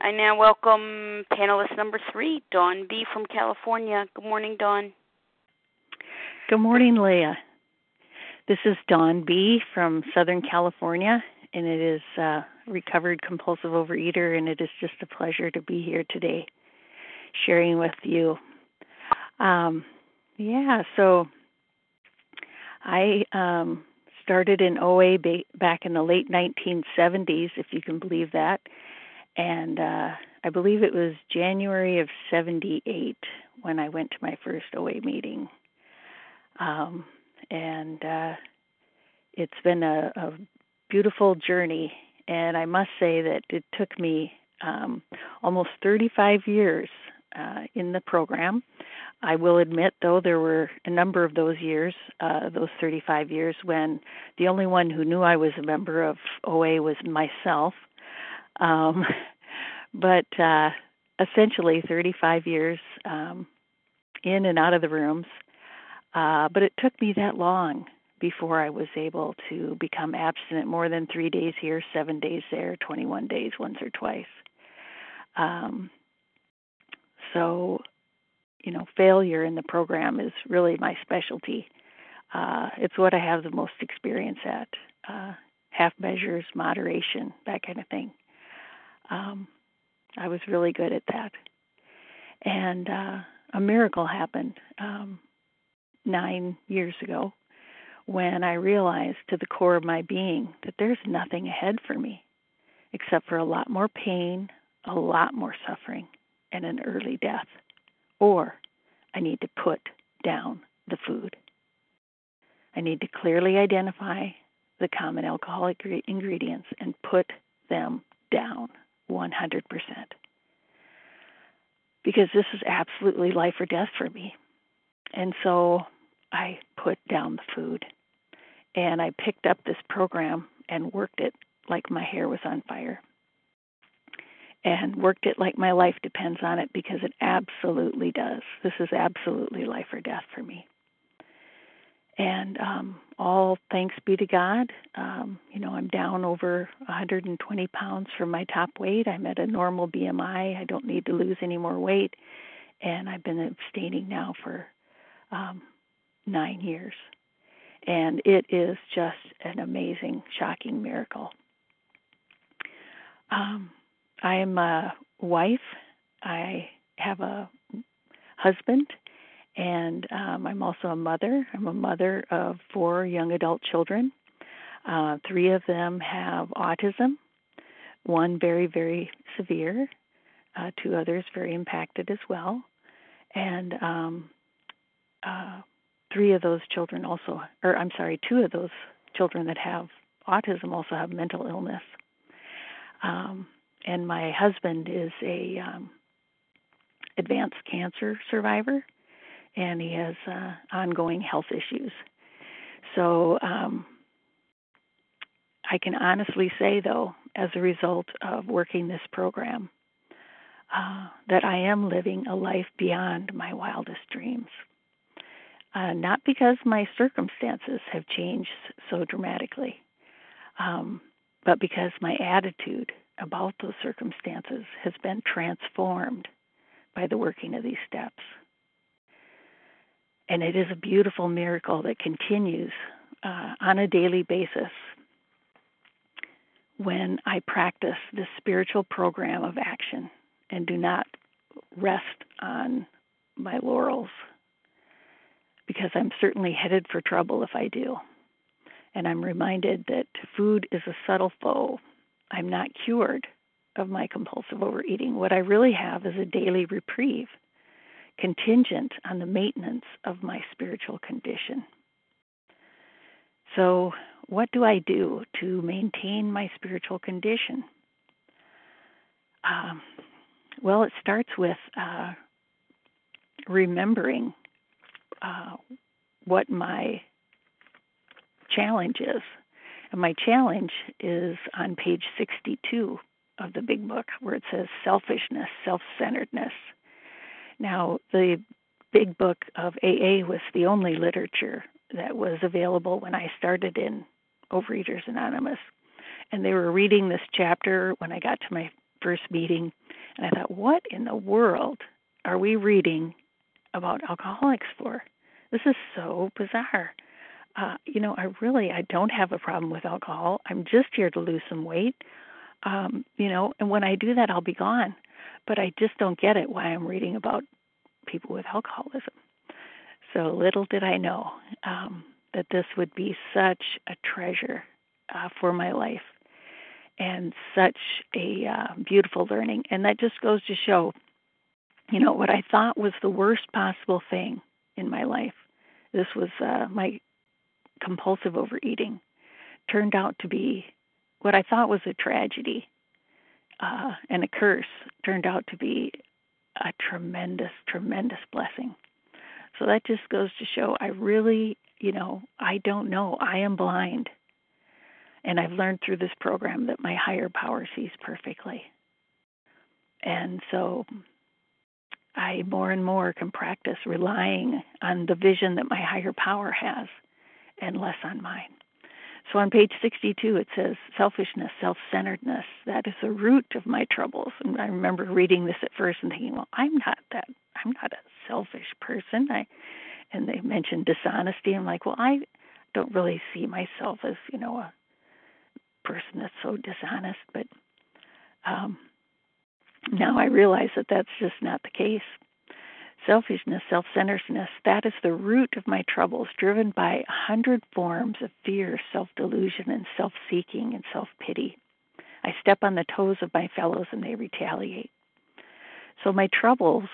I now welcome panelist number three, Dawn B. from California. Good morning, Dawn. Good morning, Leah. This is Dawn B. from Southern California, and it is recovered compulsive overeater, and it is just a pleasure to be here today, sharing with you. Um, yeah, so I um, started in OA ba- back in the late 1970s, if you can believe that, and uh, I believe it was January of '78 when I went to my first OA meeting. Um, and uh, it's been a, a beautiful journey. And I must say that it took me um, almost 35 years uh, in the program. I will admit, though, there were a number of those years, uh, those 35 years, when the only one who knew I was a member of OA was myself. Um, but uh, essentially, 35 years um, in and out of the rooms, uh, but it took me that long before I was able to become abstinent more than three days here, seven days there, 21 days once or twice. Um, so, you know, failure in the program is really my specialty. Uh, it's what I have the most experience at. Uh, half measures, moderation, that kind of thing. Um, I was really good at that. And uh, a miracle happened. Um, nine years ago when I realized to the core of my being that there's nothing ahead for me except for a lot more pain, a lot more suffering, and an early death. Or I need to put down the food. I need to clearly identify the common alcoholic ingredients and put them down 100%. Because this is absolutely life or death for me. And so I put down the food and I picked up this program and worked it like my hair was on fire. And worked it like my life depends on it because it absolutely does. This is absolutely life or death for me. And um, all thanks be to God. Um, you know, I'm down over 120 pounds from my top weight. I'm at a normal BMI. I don't need to lose any more weight. And I've been abstaining now for um, nine years. And it is just an amazing, shocking miracle. Um, I am a wife. I have a husband, and um, I'm also a mother. I'm a mother of four young adult children. Uh, three of them have autism, one very, very severe, uh, two others very impacted as well. And um, uh, three of those children also, or I'm sorry, two of those children that have autism also have mental illness. Um, and my husband is a um, advanced cancer survivor, and he has uh, ongoing health issues. So um, I can honestly say, though, as a result of working this program, uh, that I am living a life beyond my wildest dreams. Uh, not because my circumstances have changed so dramatically, um, but because my attitude about those circumstances has been transformed by the working of these steps. And it is a beautiful miracle that continues uh, on a daily basis when I practice this spiritual program of action and do not rest on my laurels because I'm certainly headed for trouble if I do. And I'm reminded that food is a subtle foe. I'm not cured of my compulsive overeating. What I really have is a daily reprieve, contingent on the maintenance of my spiritual condition. So, what do I do to maintain my spiritual condition? Um, well, it starts with uh, remembering uh, what my challenge is. And my challenge is on page 62 of the big book, where it says selfishness, self centeredness. Now, the big book of AA was the only literature that was available when I started in Overeaters Anonymous. And they were reading this chapter when I got to my first meeting. And I thought, what in the world are we reading about alcoholics for? This is so bizarre. Uh, you know, I really I don't have a problem with alcohol. I'm just here to lose some weight. Um, you know, and when I do that, I'll be gone. But I just don't get it why I'm reading about people with alcoholism. So little did I know um, that this would be such a treasure uh, for my life and such a uh, beautiful learning. And that just goes to show, you know, what I thought was the worst possible thing in my life. This was uh, my compulsive overeating. Turned out to be what I thought was a tragedy uh, and a curse. Turned out to be a tremendous, tremendous blessing. So that just goes to show I really, you know, I don't know. I am blind. And I've learned through this program that my higher power sees perfectly. And so I more and more can practice relying on the vision that my higher power has and less on mine. So on page 62, it says selfishness, self centeredness, that is the root of my troubles. And I remember reading this at first and thinking, well, I'm not that, I'm not a selfish person. I, and they mentioned dishonesty. I'm like, well, I don't really see myself as, you know, a person that's so dishonest. But um, now I realize that that's just not the case. Selfishness, self centeredness, that is the root of my troubles, driven by a hundred forms of fear, self delusion, and self seeking and self pity. I step on the toes of my fellows and they retaliate. So my troubles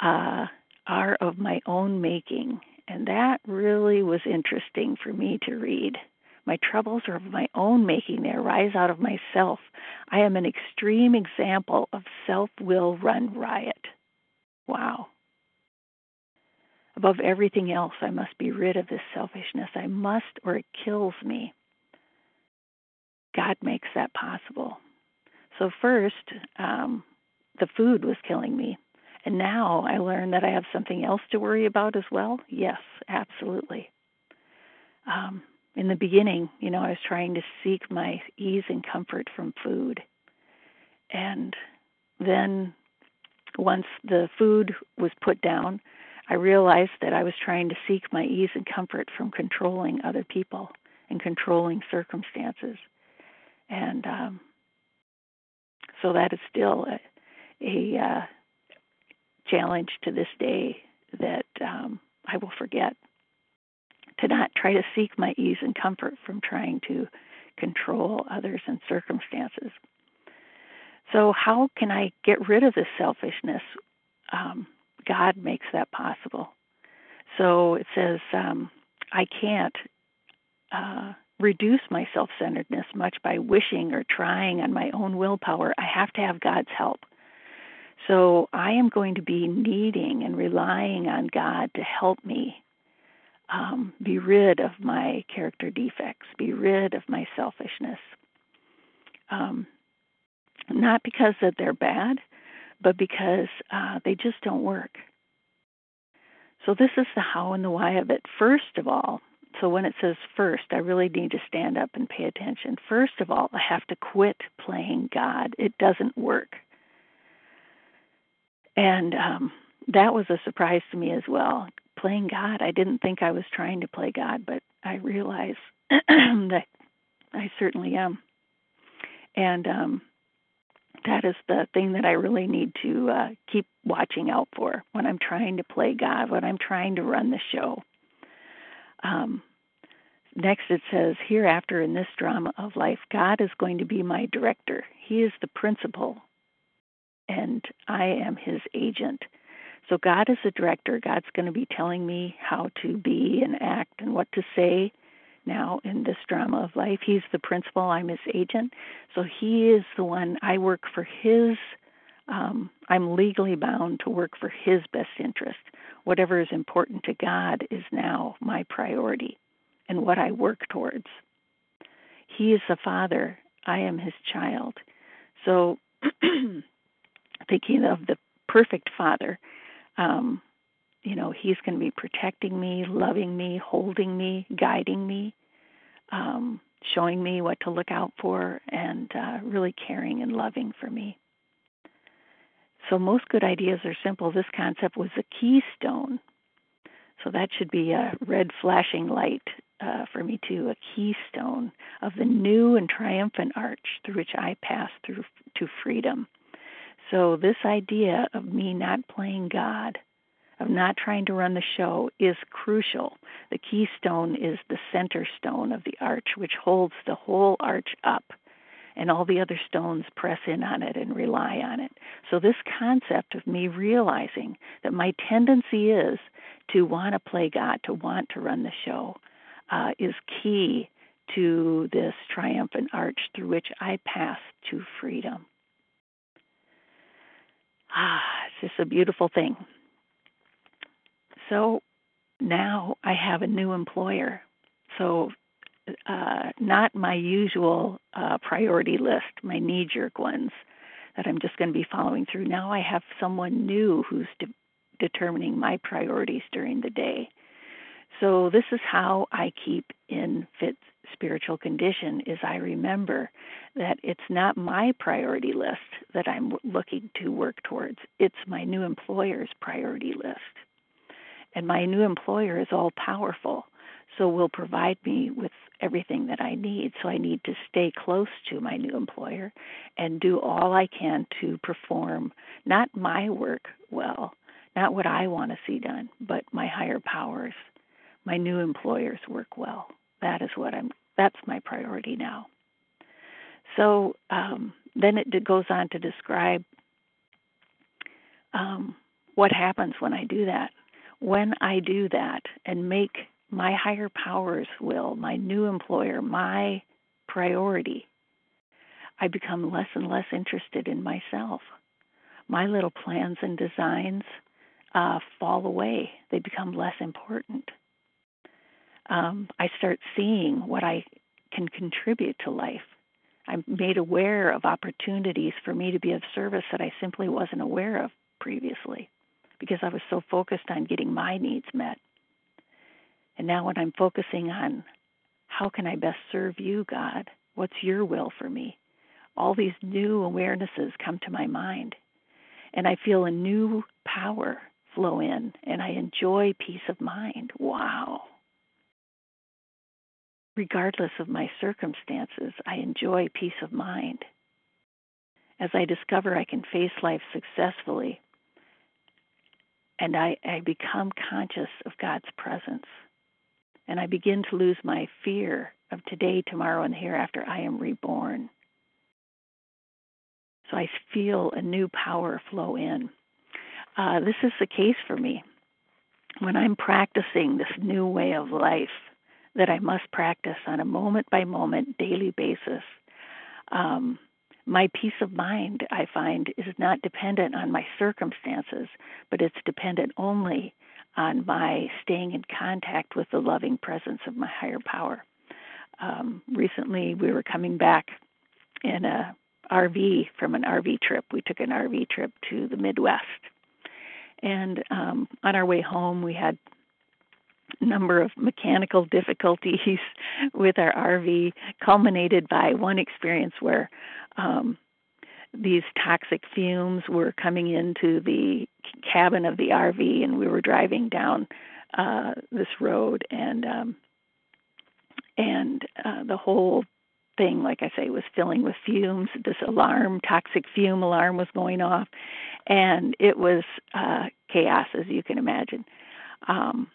uh, are of my own making, and that really was interesting for me to read. My troubles are of my own making. They arise out of myself. I am an extreme example of self will run riot. Wow. Above everything else, I must be rid of this selfishness. I must, or it kills me. God makes that possible. So, first, um, the food was killing me. And now I learn that I have something else to worry about as well. Yes, absolutely. Um, in the beginning, you know, I was trying to seek my ease and comfort from food. And then once the food was put down, I realized that I was trying to seek my ease and comfort from controlling other people and controlling circumstances. And um, So that is still a, a uh, challenge to this day that um, I will forget. To not try to seek my ease and comfort from trying to control others and circumstances. So, how can I get rid of this selfishness? Um, God makes that possible. So it says, um, I can't uh, reduce my self centeredness much by wishing or trying on my own willpower. I have to have God's help. So I am going to be needing and relying on God to help me um, be rid of my character defects, be rid of my selfishness. Um, not because that they're bad, but because uh, they just don't work. So this is the how and the why of it. First of all, so when it says first, I really need to stand up and pay attention. First of all, I have to quit playing God. It doesn't work. And um, that was a surprise to me as well. Playing God, I didn't think I was trying to play God, but I realize that I certainly am. And um, that is the thing that I really need to uh, keep watching out for when I'm trying to play God, when I'm trying to run the show. Um, next, it says, Hereafter in this drama of life, God is going to be my director. He is the principal, and I am his agent. So, God is the director. God's going to be telling me how to be and act and what to say now in this drama of life. He's the principal, I'm his agent. So, he is the one I work for his. Um, I'm legally bound to work for his best interest. Whatever is important to God is now my priority and what I work towards. He is the Father, I am His child. So, thinking of the perfect Father, um, you know, He's going to be protecting me, loving me, holding me, guiding me, um, showing me what to look out for, and uh, really caring and loving for me. So, most good ideas are simple. This concept was a keystone. So, that should be a red flashing light uh, for me too, a keystone of the new and triumphant arch through which I pass through to freedom. So this idea of me not playing God, of not trying to run the show, is crucial. The keystone is the center stone of the arch, which holds the whole arch up. And all the other stones press in on it and rely on it. So, this concept of me realizing that my tendency is to want to play God, to want to run the show, uh, is key to this triumphant arch through which I pass to freedom. Ah, it's just a beautiful thing. So now I have a new employer. So, uh, not my usual uh, priority list, my knee jerk ones that I'm just going to be following through. Now I have someone new who's de- determining my priorities during the day. So this is how I keep in fit spiritual condition is I remember that it's not my priority list that I'm looking to work towards. It's my new employer's priority list. And my new employer is all powerful, so will provide me with everything that I need. So I need to stay close to my new employer and do all I can to perform not my work well, not what I want to see done, but my higher powers my new employers work well. That is what I'm. That's my priority now. So um, then it goes on to describe um, what happens when I do that. When I do that and make my higher powers will, my new employer, my priority, I become less and less interested in myself. My little plans and designs uh, fall away, they become less important um, I start seeing what I can contribute to life. I'm made aware of opportunities for me to be of service that I simply wasn't aware of previously because I was so focused on getting my needs met. And now, when I'm focusing on how can I best serve you, God? What's your will for me? All these new awarenesses come to my mind. And I feel a new power flow in, and I enjoy peace of mind. Wow regardless of my circumstances, I enjoy peace of mind. as I discover I can face life successfully and I, I become conscious of God's presence. And I begin to lose my fear of today, tomorrow, and hereafter. I am reborn. So I feel a new power flow in. Uh, this is the case for me. When I'm practicing this new way of life that I must practice on a moment by moment, daily basis, um, my peace of mind, I find, is not dependent on my circumstances, but it's dependent only on my staying in contact with the loving presence of my higher power. Um, recently, we were coming back in a RV from an RV trip. We took an RV trip to the Midwest, and um, on our way home, we had number of mechanical difficulties with our RV, culminated by one experience where um, these toxic fumes were coming into the cabin of the RV, and we were driving down uh, this road, and um, and uh, the whole thing, like I say, was filling with fumes. This alarm, toxic fume alarm, was going off, and it was uh, chaos, as you can imagine. Um,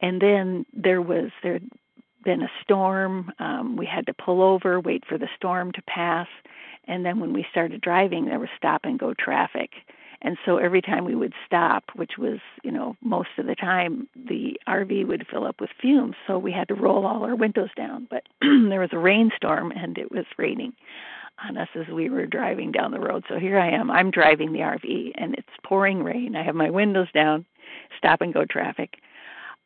and then there was there been a storm. Um, we had to pull over, wait for the storm to pass, and then when we started driving, there was stop and go traffic. And so every time we would stop, which was, you know, most of the time, the RV would fill up with fumes. So we had to roll all our windows down. But there was a rainstorm and it was raining on us as we were driving down the road. So here I am. I'm driving the RV and it's pouring rain. I have my windows down, stop and go traffic.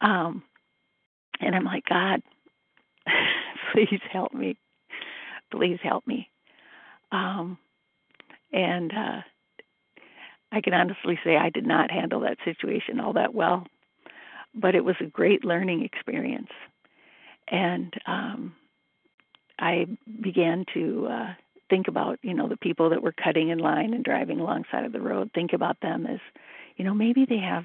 Um, and I'm like, God, please help me. Please help me. Um, and uh, I can honestly say I did not handle that situation all that well, but it was a great learning experience. And um, I began to uh, think about, you know, the people that were cutting in line and driving alongside of the road, think about them as, you know, maybe they have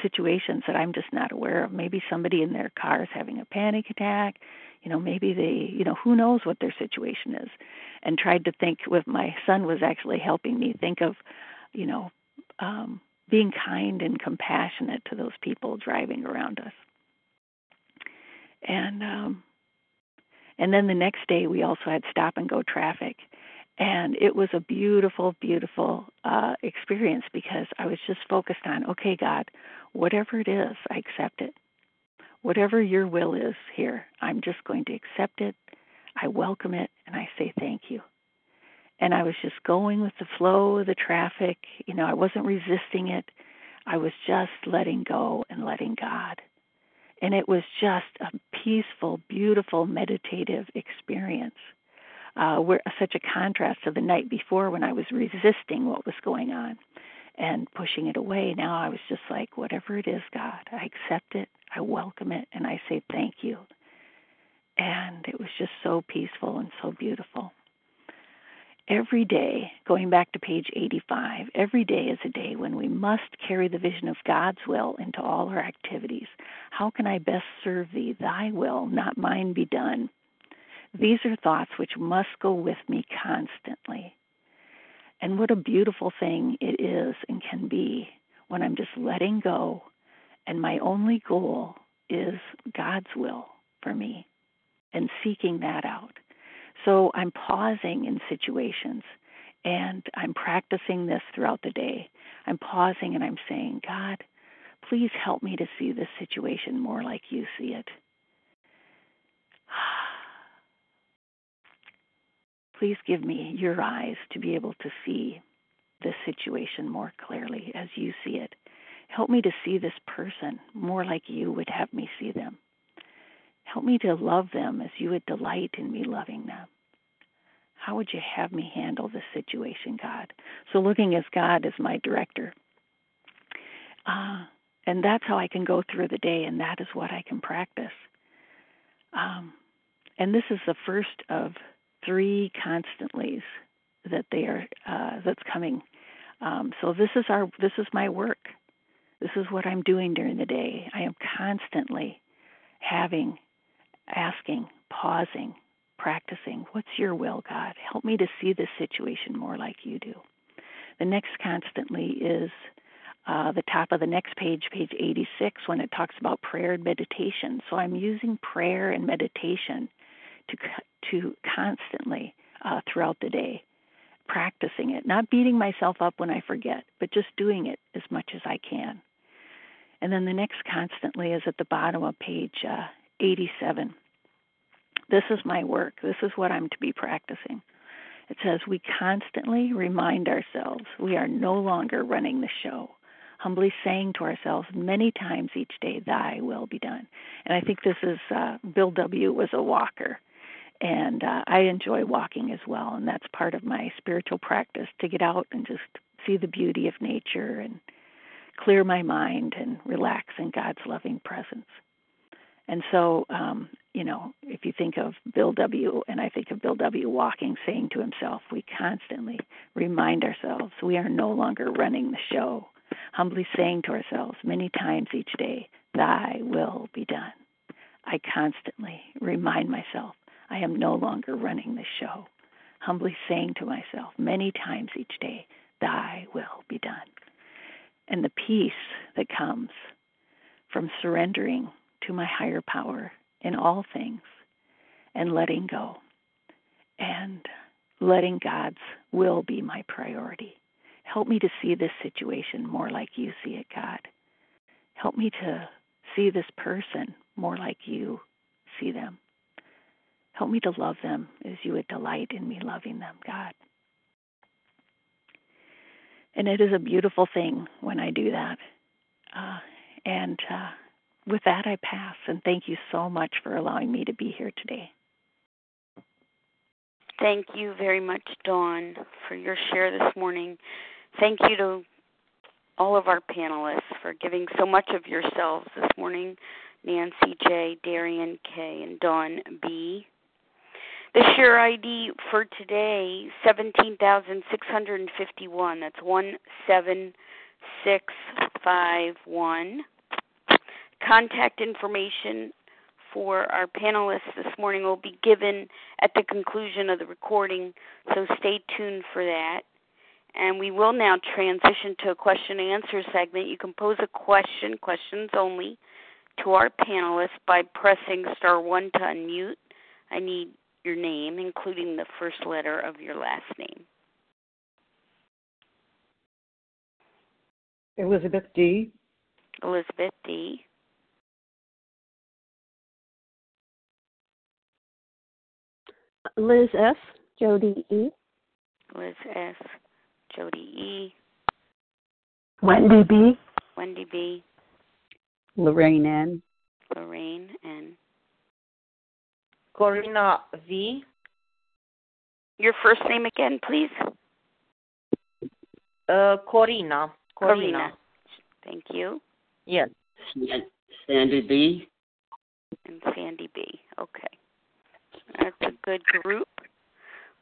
situations that I'm just not aware of. Maybe somebody in their car is having a panic attack. You know, maybe they, you know, who knows what their situation is. And tried to think with my son was actually helping me think of, you know, um, being kind and compassionate to those people driving around us. And um, and then the next day we also had stop and go traffic and it was a beautiful beautiful uh experience because i was just focused on okay god whatever it is i accept it. Whatever your will is here i'm just going to accept it. I welcome it and i say thank you. And i was just going with the flow of the traffic. You know i wasn't resisting it. I was just letting go and letting god. And it was just a peaceful beautiful meditative experience uh, were such a contrast to the night before when I was resisting what was going on and pushing it away. Now I was just like, whatever it is, God, I accept it, I welcome it, and I say thank you. And it was just so peaceful and so beautiful. Every day, going back to page 85, every day is a day when we must carry the vision of God's will into all our activities. How can I best serve thee? Thy will, not mine, be done. These are thoughts which must go with me constantly. And what a beautiful thing it is and can be when I'm just letting go and my only goal is God's will for me and seeking that out. So I'm pausing in situations and I'm practicing this throughout the day. I'm pausing and I'm saying, God, please help me to see this situation more like you see it. Please give me your eyes to be able to see this situation more clearly as you see it. Help me to see this person more like you would have me see them. Help me to love them as you would delight in me loving them. How would you have me handle this situation, God? So, looking as God as my director. Uh, and that's how I can go through the day, and that is what I can practice. Um, and this is the first of three constantlies that they are uh, that's coming. Um, so this is our this is my work. This is what I'm doing during the day. I am constantly having, asking, pausing, practicing, What's your will, God? Help me to see this situation more like you do. The next constantly is uh, the top of the next page, page 86, when it talks about prayer and meditation. So I'm using prayer and meditation to to constantly uh, throughout the day, practicing it, not beating myself up when I forget, but just doing it as much as I can. And then the next constantly is at the bottom of page uh, 87. This is my work. This is what I'm to be practicing. It says, We constantly remind ourselves we are no longer running the show, humbly saying to ourselves many times each day, Thy will be done. And I think this is uh, Bill W. was a walker. And uh, I enjoy walking as well. And that's part of my spiritual practice to get out and just see the beauty of nature and clear my mind and relax in God's loving presence. And so, um, you know, if you think of Bill W., and I think of Bill W. walking, saying to himself, we constantly remind ourselves we are no longer running the show, humbly saying to ourselves many times each day, Thy will be done. I constantly remind myself I am no longer running the show, humbly saying to myself many times each day, Thy will be done. And the peace that comes from surrendering to my higher power in all things and letting go and letting God's will be my priority. Help me to see this situation more like you see it, God. Help me to see this person more like you see them. Help me to love them as you would delight in me loving them, God. And it is a beautiful thing when I do that. Uh, and uh, with that, I pass. And thank you so much for allowing me to be here today. Thank you very much, Dawn, for your share this morning. Thank you to all of our panelists for giving so much of yourselves this morning Nancy J., Darian K., and Dawn B. The share ID for today, 17,651. That's 17651. Contact information for our panelists this morning will be given at the conclusion of the recording, so stay tuned for that. And we will now transition to a question and answer segment. You can pose a question, questions only, to our panelists by pressing star one to unmute. I need your name, including the first letter of your last name. Elizabeth D. Elizabeth D. Liz F. Jody E. Liz S. Jody E. Wendy B. Wendy B. Lorraine N. Lorraine N. Corina V. Your first name again, please. Uh, Corina. Corina. Corina. Thank you. Yes. Sandy B. And Sandy B. Okay. That's a good group.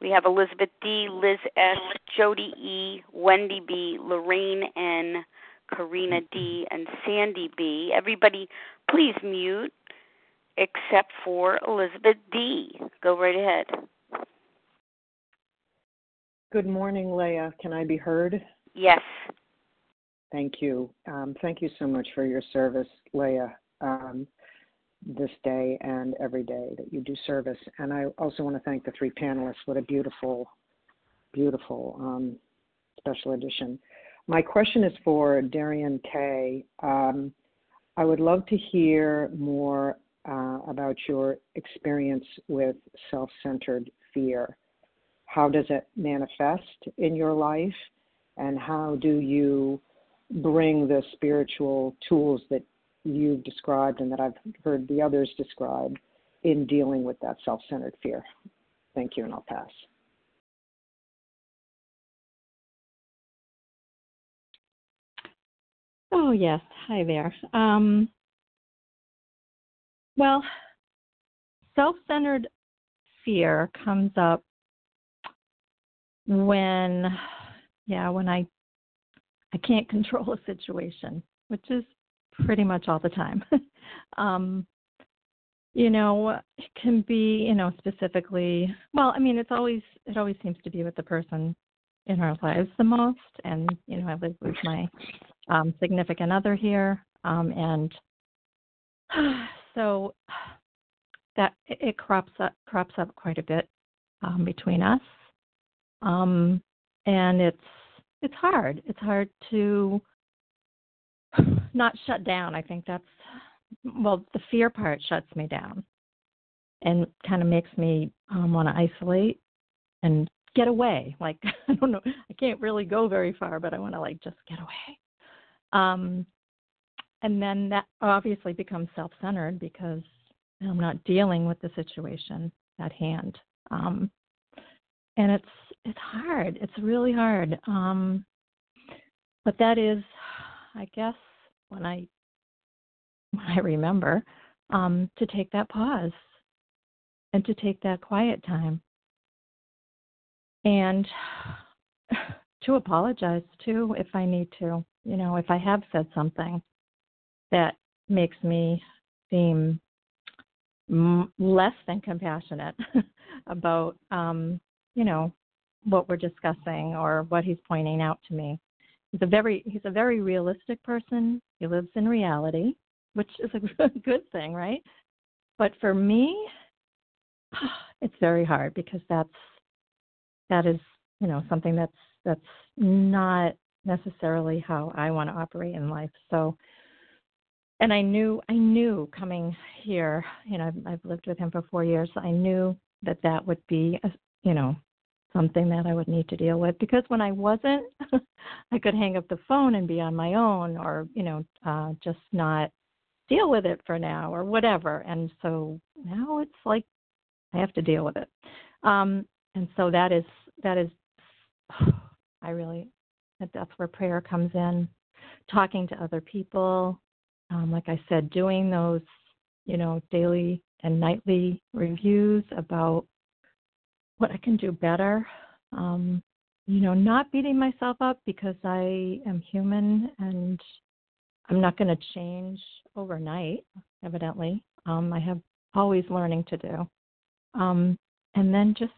We have Elizabeth D, Liz S, Jody E, Wendy B, Lorraine N, Karina D, and Sandy B. Everybody, please mute except for Elizabeth D. Go right ahead. Good morning, Leah. Can I be heard? Yes. Thank you. Um, thank you so much for your service, Leah, um, this day and every day that you do service. And I also want to thank the three panelists. What a beautiful, beautiful um, special edition. My question is for Darian K. Um, I would love to hear more uh, about your experience with self centered fear. How does it manifest in your life? And how do you bring the spiritual tools that you've described and that I've heard the others describe in dealing with that self centered fear? Thank you, and I'll pass. Oh, yes. Hi there. Um, well, self centered fear comes up when, yeah, when I I can't control a situation, which is pretty much all the time. um, you know, it can be, you know, specifically. Well, I mean, it's always it always seems to be with the person in our lives the most, and you know, I live with my um, significant other here, um, and so that it, crops up crops up quite a bit um, between us, um, and it's it's hard. It's hard to not shut down. I think that's well, the fear part shuts me down and kind of makes me um, want to isolate and get away. Like I don't know, I can't really go very far, but I want to like just get away. Um, and then that obviously becomes self-centered because I'm not dealing with the situation at hand. Um, and it's it's hard. It's really hard. Um, but that is, I guess, when I when I remember um, to take that pause and to take that quiet time and to apologize too if I need to. You know, if I have said something that makes me seem less than compassionate about, um, you know, what we're discussing or what he's pointing out to me. He's a very he's a very realistic person. He lives in reality, which is a good thing, right? But for me, it's very hard because that's that is you know something that's that's not necessarily how I want to operate in life. So, and I knew I knew coming here, you know, I've, I've lived with him for four years. I knew that that would be, a, you know, something that I would need to deal with because when I wasn't, I could hang up the phone and be on my own, or you know, uh, just not deal with it for now or whatever. And so now it's like I have to deal with it. Um, and so that is that is I really that's where prayer comes in. Talking to other people, um, like I said, doing those you know daily and nightly reviews about what I can do better. Um, you know, not beating myself up because I am human and I'm not going to change overnight, evidently. Um, I have always learning to do. Um, and then just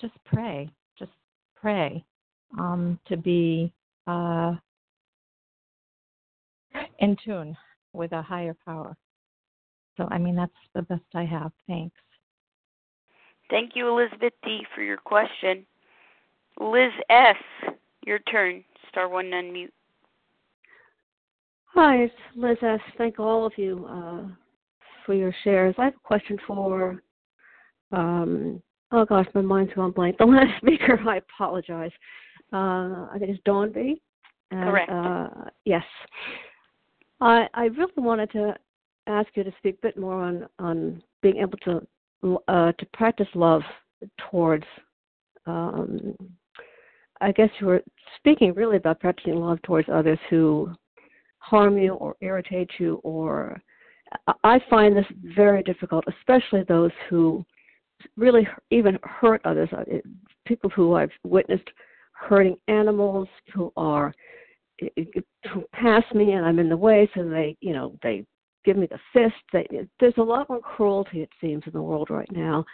just pray, just pray um, to be uh, in tune with a higher power. So, I mean, that's the best I have. Thanks. Thank you, Elizabeth D, for your question. Liz S, your turn. Star one unmute. Hi, it's Liz S. Thank all of you uh, for your shares. I have a question for, um, oh gosh, my mind's gone blank. The last speaker, I apologize. Uh, I think it's Dawn B. And, Correct. Uh, yes. I, I really wanted to ask you to speak a bit more on, on being able to uh, to practice love towards. Um, I guess you were speaking really about practicing love towards others who harm you or irritate you or I find this very difficult, especially those who really even hurt others. Uh, people who I've witnessed hurting animals who are pass me and I'm in the way, so they you know they give me the fist. They, there's a lot more cruelty it seems in the world right now.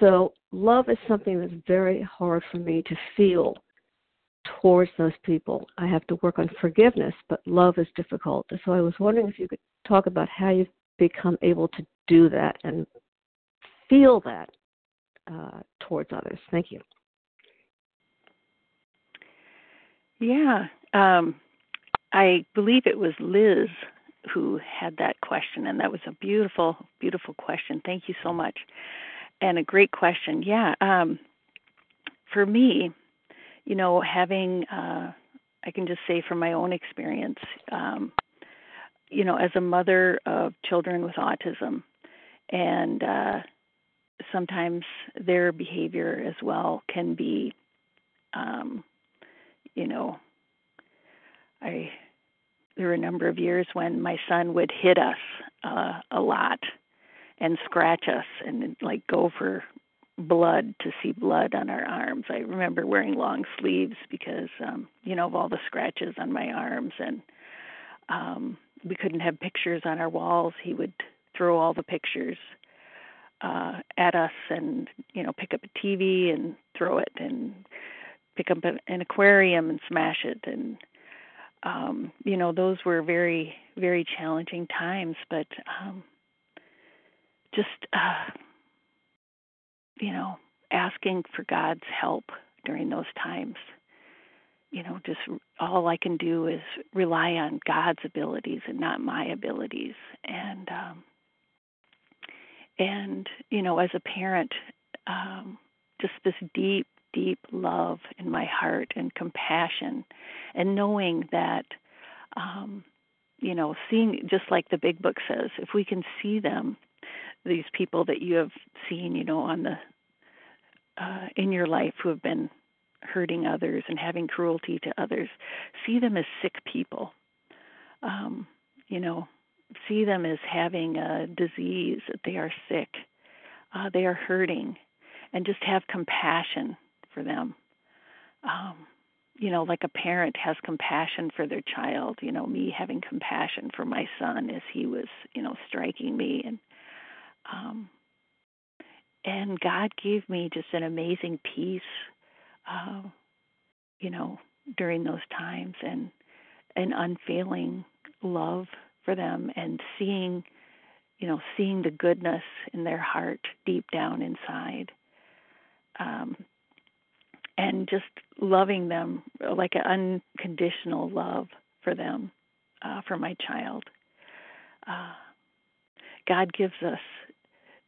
So love is something that's very hard for me to feel towards those people. I have to work on forgiveness, but love is difficult. So I was wondering if you could talk about how you've become able to do that and feel that uh, towards others. Thank you. Yeah, um, I believe it was Liz who had that question, and that was a beautiful, beautiful question. Thank you so much, and a great question. Yeah, um, for me, you know, having uh, I can just say from my own experience, um, you know, as a mother of children with autism, and uh, sometimes their behavior as well can be, um, you know, I there were a number of years when my son would hit us uh, a lot and scratch us and like go for blood to see blood on our arms. I remember wearing long sleeves because um you know of all the scratches on my arms and um we couldn't have pictures on our walls. He would throw all the pictures uh at us and you know pick up a TV and throw it and pick up an aquarium and smash it and um you know those were very very challenging times but um just uh you know asking for God's help during those times you know just all I can do is rely on God's abilities and not my abilities. And um and you know as a parent um just this deep deep love in my heart and compassion. And knowing that um you know seeing just like the big book says if we can see them these people that you have seen you know on the uh in your life who have been hurting others and having cruelty to others see them as sick people. Um you know see them as having a disease that they are sick uh they are hurting and just have compassion for them. Um, you know, like a parent has compassion for their child, you know, me having compassion for my son as he was, you know, striking me and um and God gave me just an amazing peace uh you know, during those times and an unfailing love for them and seeing you know, seeing the goodness in their heart deep down inside. Um, and just loving them like an unconditional love for them, uh, for my child. Uh, God gives us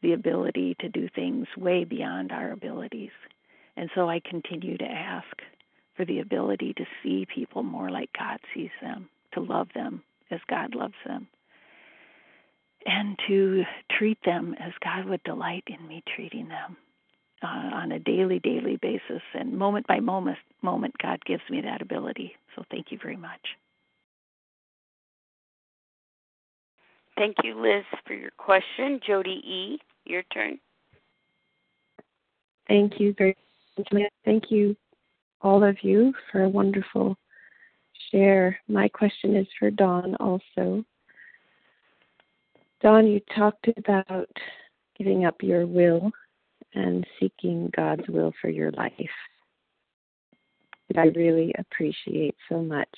the ability to do things way beyond our abilities. And so I continue to ask for the ability to see people more like God sees them, to love them as God loves them, and to treat them as God would delight in me treating them uh, on a daily, daily basis, and moment by moment, moment, God gives me that ability. So thank you very much. Thank you, Liz, for your question. Jody E., your turn. Thank you very much. Thank you, all of you, for a wonderful share. My question is for Dawn also. Dawn, you talked about giving up your will and seeking God's will for your life. I really appreciate so much.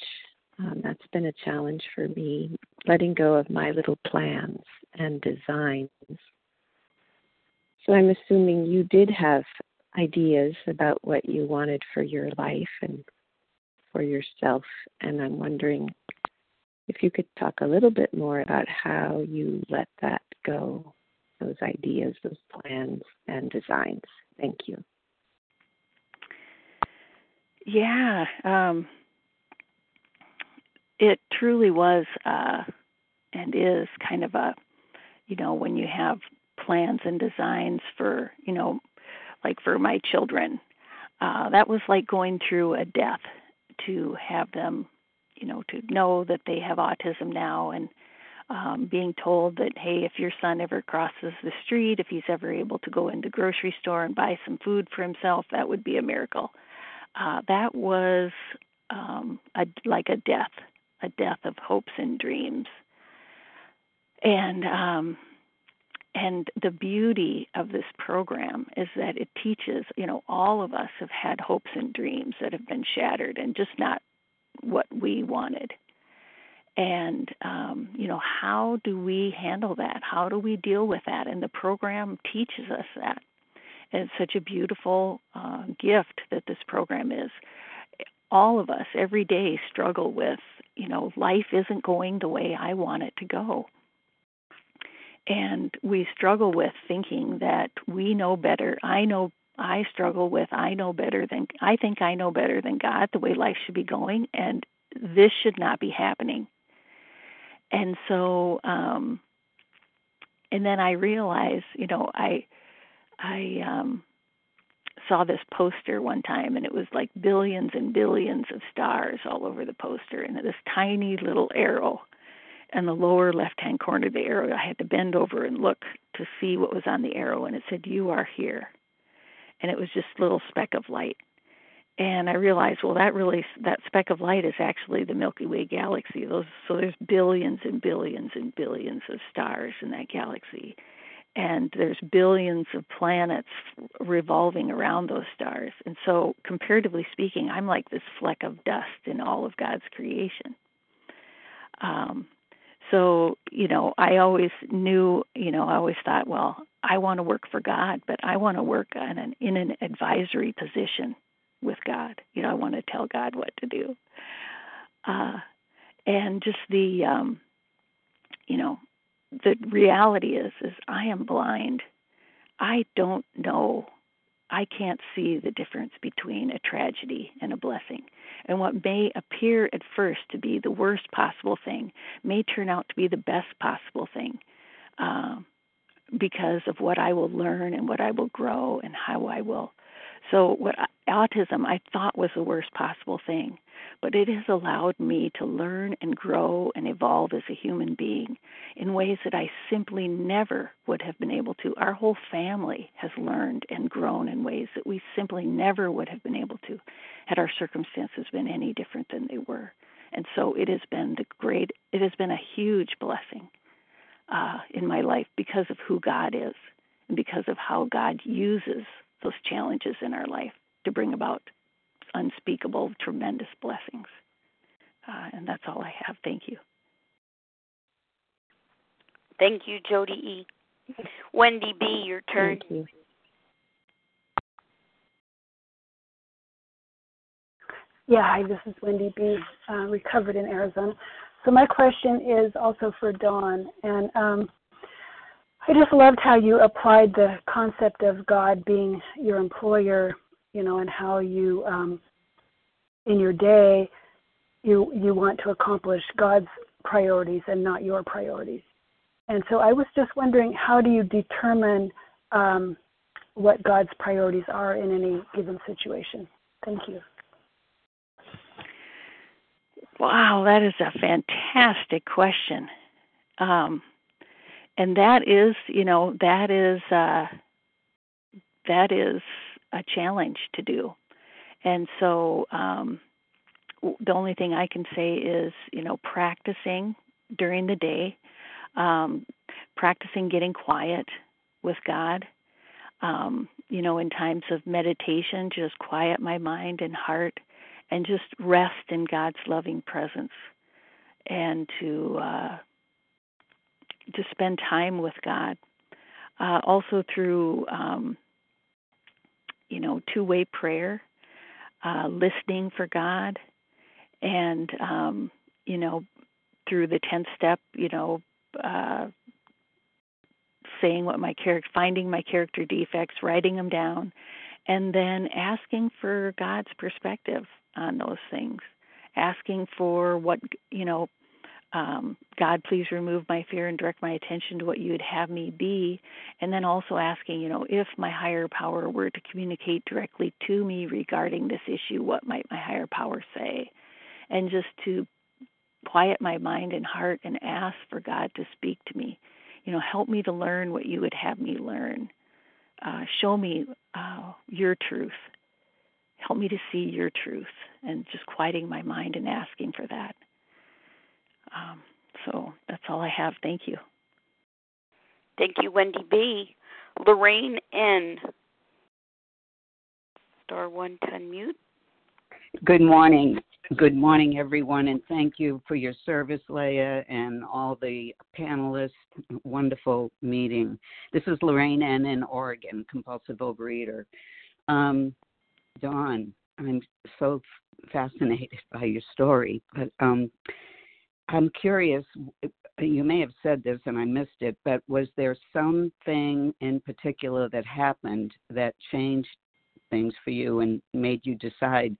Um, that's been a challenge for me, letting go of my little plans and designs. So I'm assuming you did have ideas about what you wanted for your life and for yourself. And I'm wondering if you could talk a little bit more about how you let that go those ideas, those plans, and designs. Thank you. Yeah, um, it truly was uh, and is kind of a, you know, when you have plans and designs for, you know, like for my children, uh, that was like going through a death to have them, you know, to know that they have autism now and um, being told that hey, if your son ever crosses the street, if he's ever able to go into grocery store and buy some food for himself, that would be a miracle. Uh, that was um, a, like a death, a death of hopes and dreams. And um, and the beauty of this program is that it teaches, you know, all of us have had hopes and dreams that have been shattered and just not what we wanted and um, you know how do we handle that? How do we deal with that? And the program teaches us that. And it's such a beautiful uh, gift that this program is. All of us every day struggle with you know life isn't going the way i want it to go. And we struggle with thinking that we know better. I know i struggle with i know better than i think i know better than god the way life should be going and this should not be happening and so um and then i realized you know i i um saw this poster one time and it was like billions and billions of stars all over the poster and this tiny little arrow in the lower left hand corner of the arrow. I had to bend over and look to see what was on the arrow and it said you are here. And it was just a little speck of light and I realized, well, that really that speck of light is actually the Milky Way galaxy. Those so there's billions and billions and billions of stars in that galaxy, and there's billions of planets revolving around those stars. And so, comparatively speaking, I'm like this fleck of dust in all of God's creation. Um, so you know, I always knew, you know, I always thought, well, I want to work for God, but I want to work in an in an advisory position with God. You know, I want to tell God what to do. Uh, and just the, um, you know, the reality is, is I am blind. I don't know. I can't see the difference between a tragedy and a blessing. And what may appear at first to be the worst possible thing may turn out to be the best possible thing uh, because of what I will learn and what I will grow and how I will so, what autism I thought was the worst possible thing, but it has allowed me to learn and grow and evolve as a human being in ways that I simply never would have been able to. Our whole family has learned and grown in ways that we simply never would have been able to had our circumstances been any different than they were. And so it has been the great, it has been a huge blessing uh, in my life because of who God is and because of how God uses those challenges in our life to bring about unspeakable, tremendous blessings. Uh, and that's all I have. Thank you. Thank you, Jody E. Wendy B., your turn. Thank you. Yeah, hi, this is Wendy B., uh, recovered in Arizona. So my question is also for Dawn, and um, I just loved how you applied the concept of God being your employer, you know, and how you, um, in your day, you you want to accomplish God's priorities and not your priorities. And so I was just wondering, how do you determine um, what God's priorities are in any given situation? Thank you. Wow, that is a fantastic question. Um, and that is you know that is uh that is a challenge to do. And so um the only thing i can say is you know practicing during the day um practicing getting quiet with god um you know in times of meditation just quiet my mind and heart and just rest in god's loving presence and to uh to spend time with God. Uh, also through um, you know two-way prayer, uh, listening for God, and um, you know through the tenth step, you know. Uh, saying what my character finding my character defects writing them down and then asking for god's perspective on those things asking for what you know um, God, please remove my fear and direct my attention to what you would have me be. And then also asking, you know, if my higher power were to communicate directly to me regarding this issue, what might my higher power say? And just to quiet my mind and heart and ask for God to speak to me. You know, help me to learn what you would have me learn. Uh, show me uh, your truth. Help me to see your truth and just quieting my mind and asking for that. Um, so that's all I have. Thank you. Thank you, Wendy B. Lorraine N. Star one to unmute. Good morning. Good morning, everyone, and thank you for your service, Leah, and all the panelists. Wonderful meeting. This is Lorraine N. in Oregon, compulsive overeater. Um, Dawn, I'm so fascinated by your story, but um, I'm curious, you may have said this and I missed it, but was there something in particular that happened that changed things for you and made you decide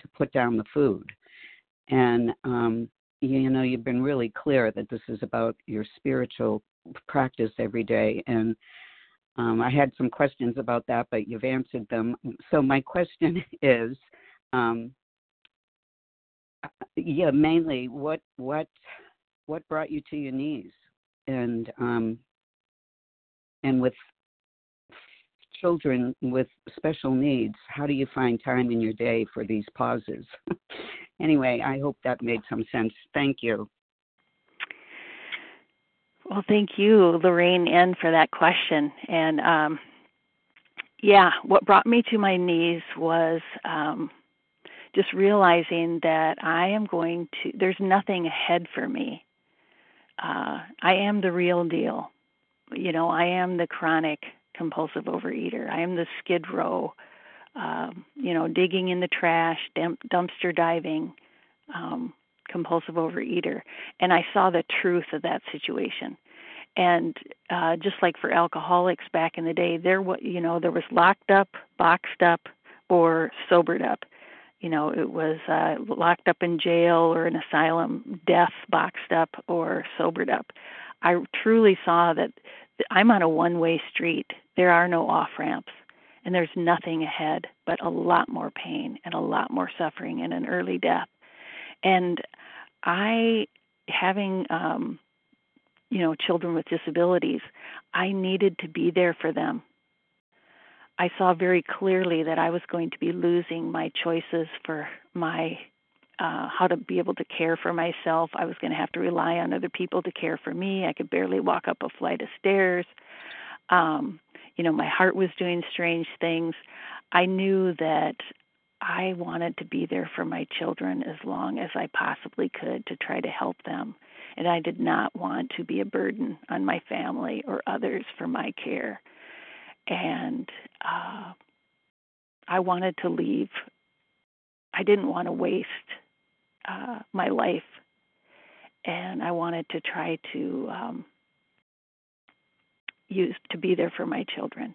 to put down the food? And, um, you know, you've been really clear that this is about your spiritual practice every day. And um, I had some questions about that, but you've answered them. So, my question is um, yeah, mainly what what what brought you to your knees, and um, and with children with special needs, how do you find time in your day for these pauses? anyway, I hope that made some sense. Thank you. Well, thank you, Lorraine N, for that question. And um, yeah, what brought me to my knees was um, just realizing that I am going to, there's nothing ahead for me. Uh, I am the real deal. You know, I am the chronic compulsive overeater. I am the skid row, um, you know, digging in the trash, dump, dumpster diving, um, compulsive overeater. And I saw the truth of that situation. And uh, just like for alcoholics back in the day, there you know, there was locked up, boxed up, or sobered up. You know, it was uh, locked up in jail or an asylum, death, boxed up, or sobered up. I truly saw that I'm on a one way street. There are no off ramps, and there's nothing ahead but a lot more pain and a lot more suffering and an early death. And I, having, um, you know, children with disabilities, I needed to be there for them. I saw very clearly that I was going to be losing my choices for my uh, how to be able to care for myself. I was going to have to rely on other people to care for me. I could barely walk up a flight of stairs. Um, you know, my heart was doing strange things. I knew that I wanted to be there for my children as long as I possibly could to try to help them. And I did not want to be a burden on my family or others for my care. And uh, I wanted to leave. I didn't want to waste uh, my life, and I wanted to try to um, use to be there for my children.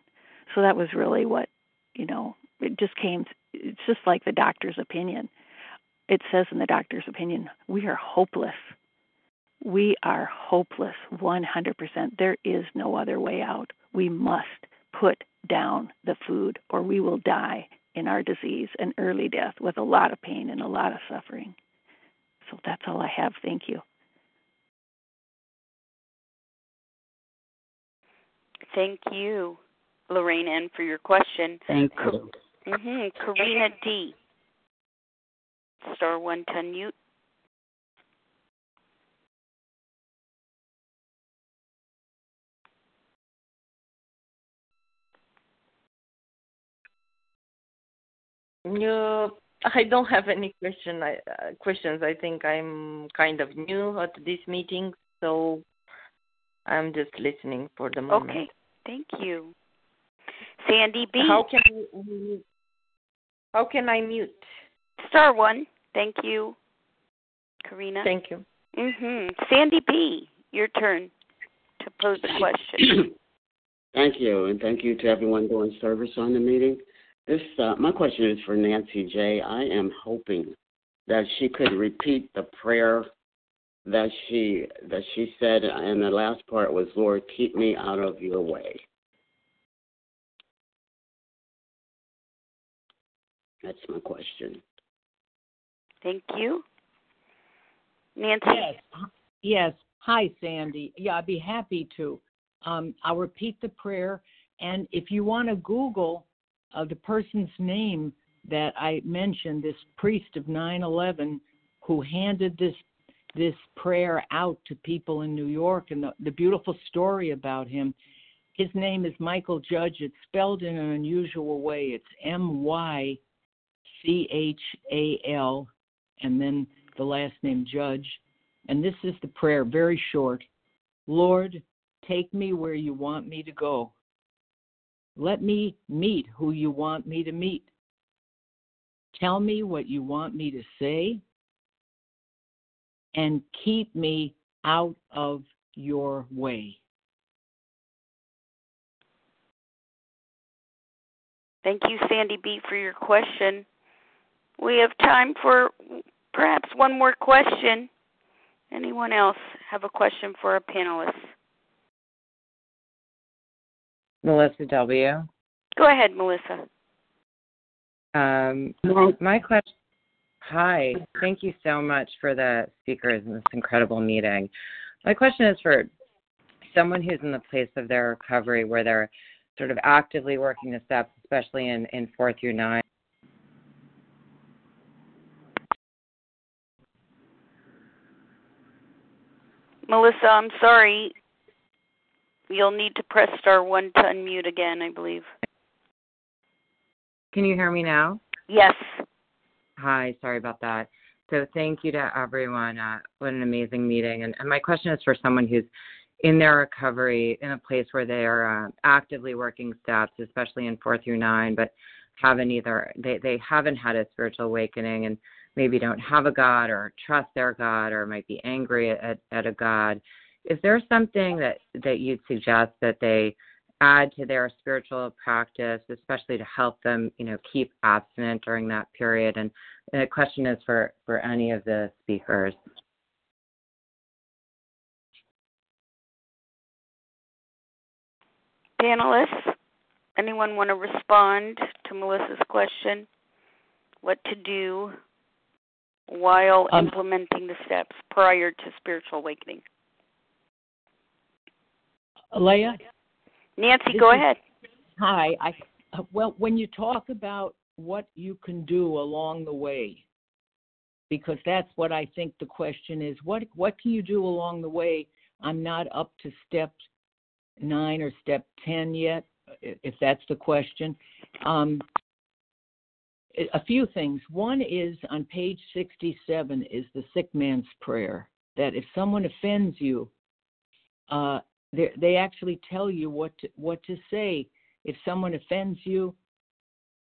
So that was really what you know. It just came. It's just like the doctor's opinion. It says in the doctor's opinion, we are hopeless. We are hopeless 100%. There is no other way out. We must put down the food or we will die in our disease and early death with a lot of pain and a lot of suffering. So that's all I have. Thank you. Thank you, Lorraine N, for your question. Thank you. Mm-hmm. Karina D. Star one to unmute. No, I don't have any question. I, uh, questions. I think I'm kind of new at this meeting, so I'm just listening for the moment. Okay, thank you. Sandy B. How can we, how can I mute? Star one. Thank you, Karina. Thank you. Mhm. Sandy B. Your turn to pose a question. Thank you, and thank you to everyone doing service on the meeting. This uh, my question is for Nancy J. I am hoping that she could repeat the prayer that she that she said, and the last part was, "Lord, keep me out of your way." That's my question. Thank you, Nancy. Yes. Yes. Hi, Sandy. Yeah, I'd be happy to. Um, I'll repeat the prayer, and if you want to Google uh, the person's name that I mentioned, this priest of 9/11, who handed this this prayer out to people in New York, and the, the beautiful story about him. His name is Mychal Judge. It's spelled in an unusual way. It's M Y C H A L, and then the last name Judge. And this is the prayer, very short. Lord, take me where you want me to go. Let me meet who you want me to meet. Tell me what you want me to say and keep me out of your way. Thank you, Sandy B, for your question. We have time for perhaps one more question. Anyone else have a question for our panelists? Melissa W. Go ahead, Melissa. Um, my question. Hi, thank you so much for the speakers in this incredible meeting. My question is for someone who's in the place of their recovery where they're sort of actively working the steps, especially in, in four through nine. Melissa, I'm sorry. You'll need to press star one to unmute again, I believe. Can you hear me now? Yes. Hi, sorry about that. So thank you to everyone. Uh, what an amazing meeting. And, and, my question is for someone who's in their recovery in a place where they are uh, actively working steps, especially in four through nine, but haven't either they, they haven't had a spiritual awakening and maybe don't have a God or trust their God or might be angry at, at a God. Is there something that, that you'd suggest that they add to their spiritual practice, especially to help them, you know, keep abstinent during that period? And, and the question is for, for any of the speakers. Panelists, anyone want to respond to Melissa's question? What to do while um, implementing the steps prior to spiritual awakening? Leah? Nancy, go is, ahead. Hi. I, well, when you talk about what you can do along the way, because that's what I think the question is. What what can you do along the way? I'm not up to step nine or step ten yet, if that's the question. Um, a few things. One is on page 67 is the sick man's prayer. That if someone offends you, uh, they, they actually tell you what to, what to say. If someone offends you,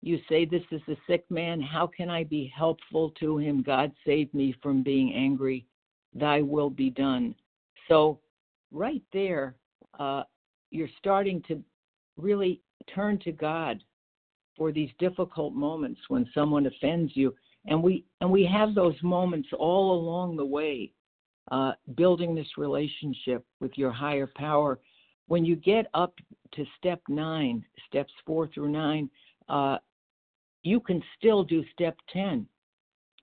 you say, This is a sick man. How can I be helpful to him? God save me from being angry. Thy will be done. So, right there, uh, you're starting to really turn to God for these difficult moments when someone offends you and we and we have those moments all along the way uh, building this relationship with your higher power. When you get up to step nine steps four through nine uh, you can still do step 10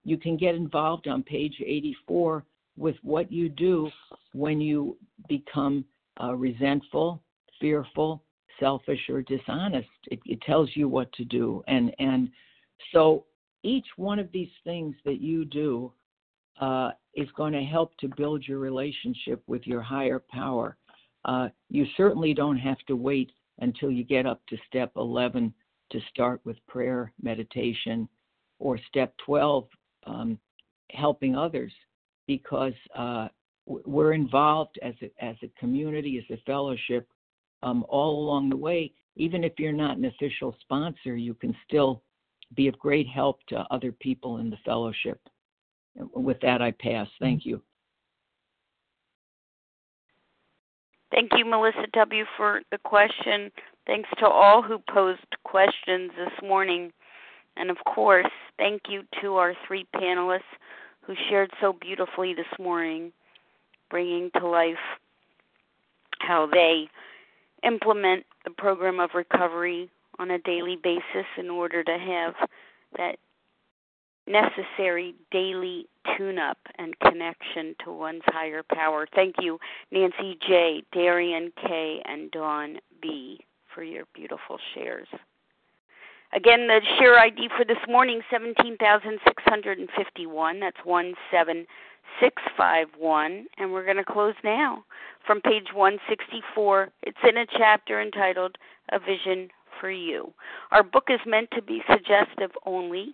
you can get involved on page 84 with what you do when you become uh, resentful fearful selfish or dishonest. It, it tells you what to do, and and so each one of these things that you do uh, is going to help to build your relationship with your higher power. Uh, you certainly don't have to wait until you get up to step 11 to start with prayer, meditation, or step 12, um, helping others, because uh, we're involved as a, as a community, as a fellowship um, all along the way. Even if you're not an official sponsor, you can still be of great help to other people in the fellowship. With that, I pass. Thank mm-hmm. you. Thank you, Melissa W., for the question. Thanks to all who posed questions this morning. And of course, thank you to our three panelists who shared so beautifully this morning, bringing to life how they implement the program of recovery on a daily basis in order to have that necessary daily tune up and connection to one's higher power. Thank you, Nancy J., Darian K., and Dawn B., for your beautiful shares. Again, the share ID for this morning, 17,651. That's 17651. And we're going to close now from page 164. It's in a chapter entitled A Vision for You. Our book is meant to be suggestive only.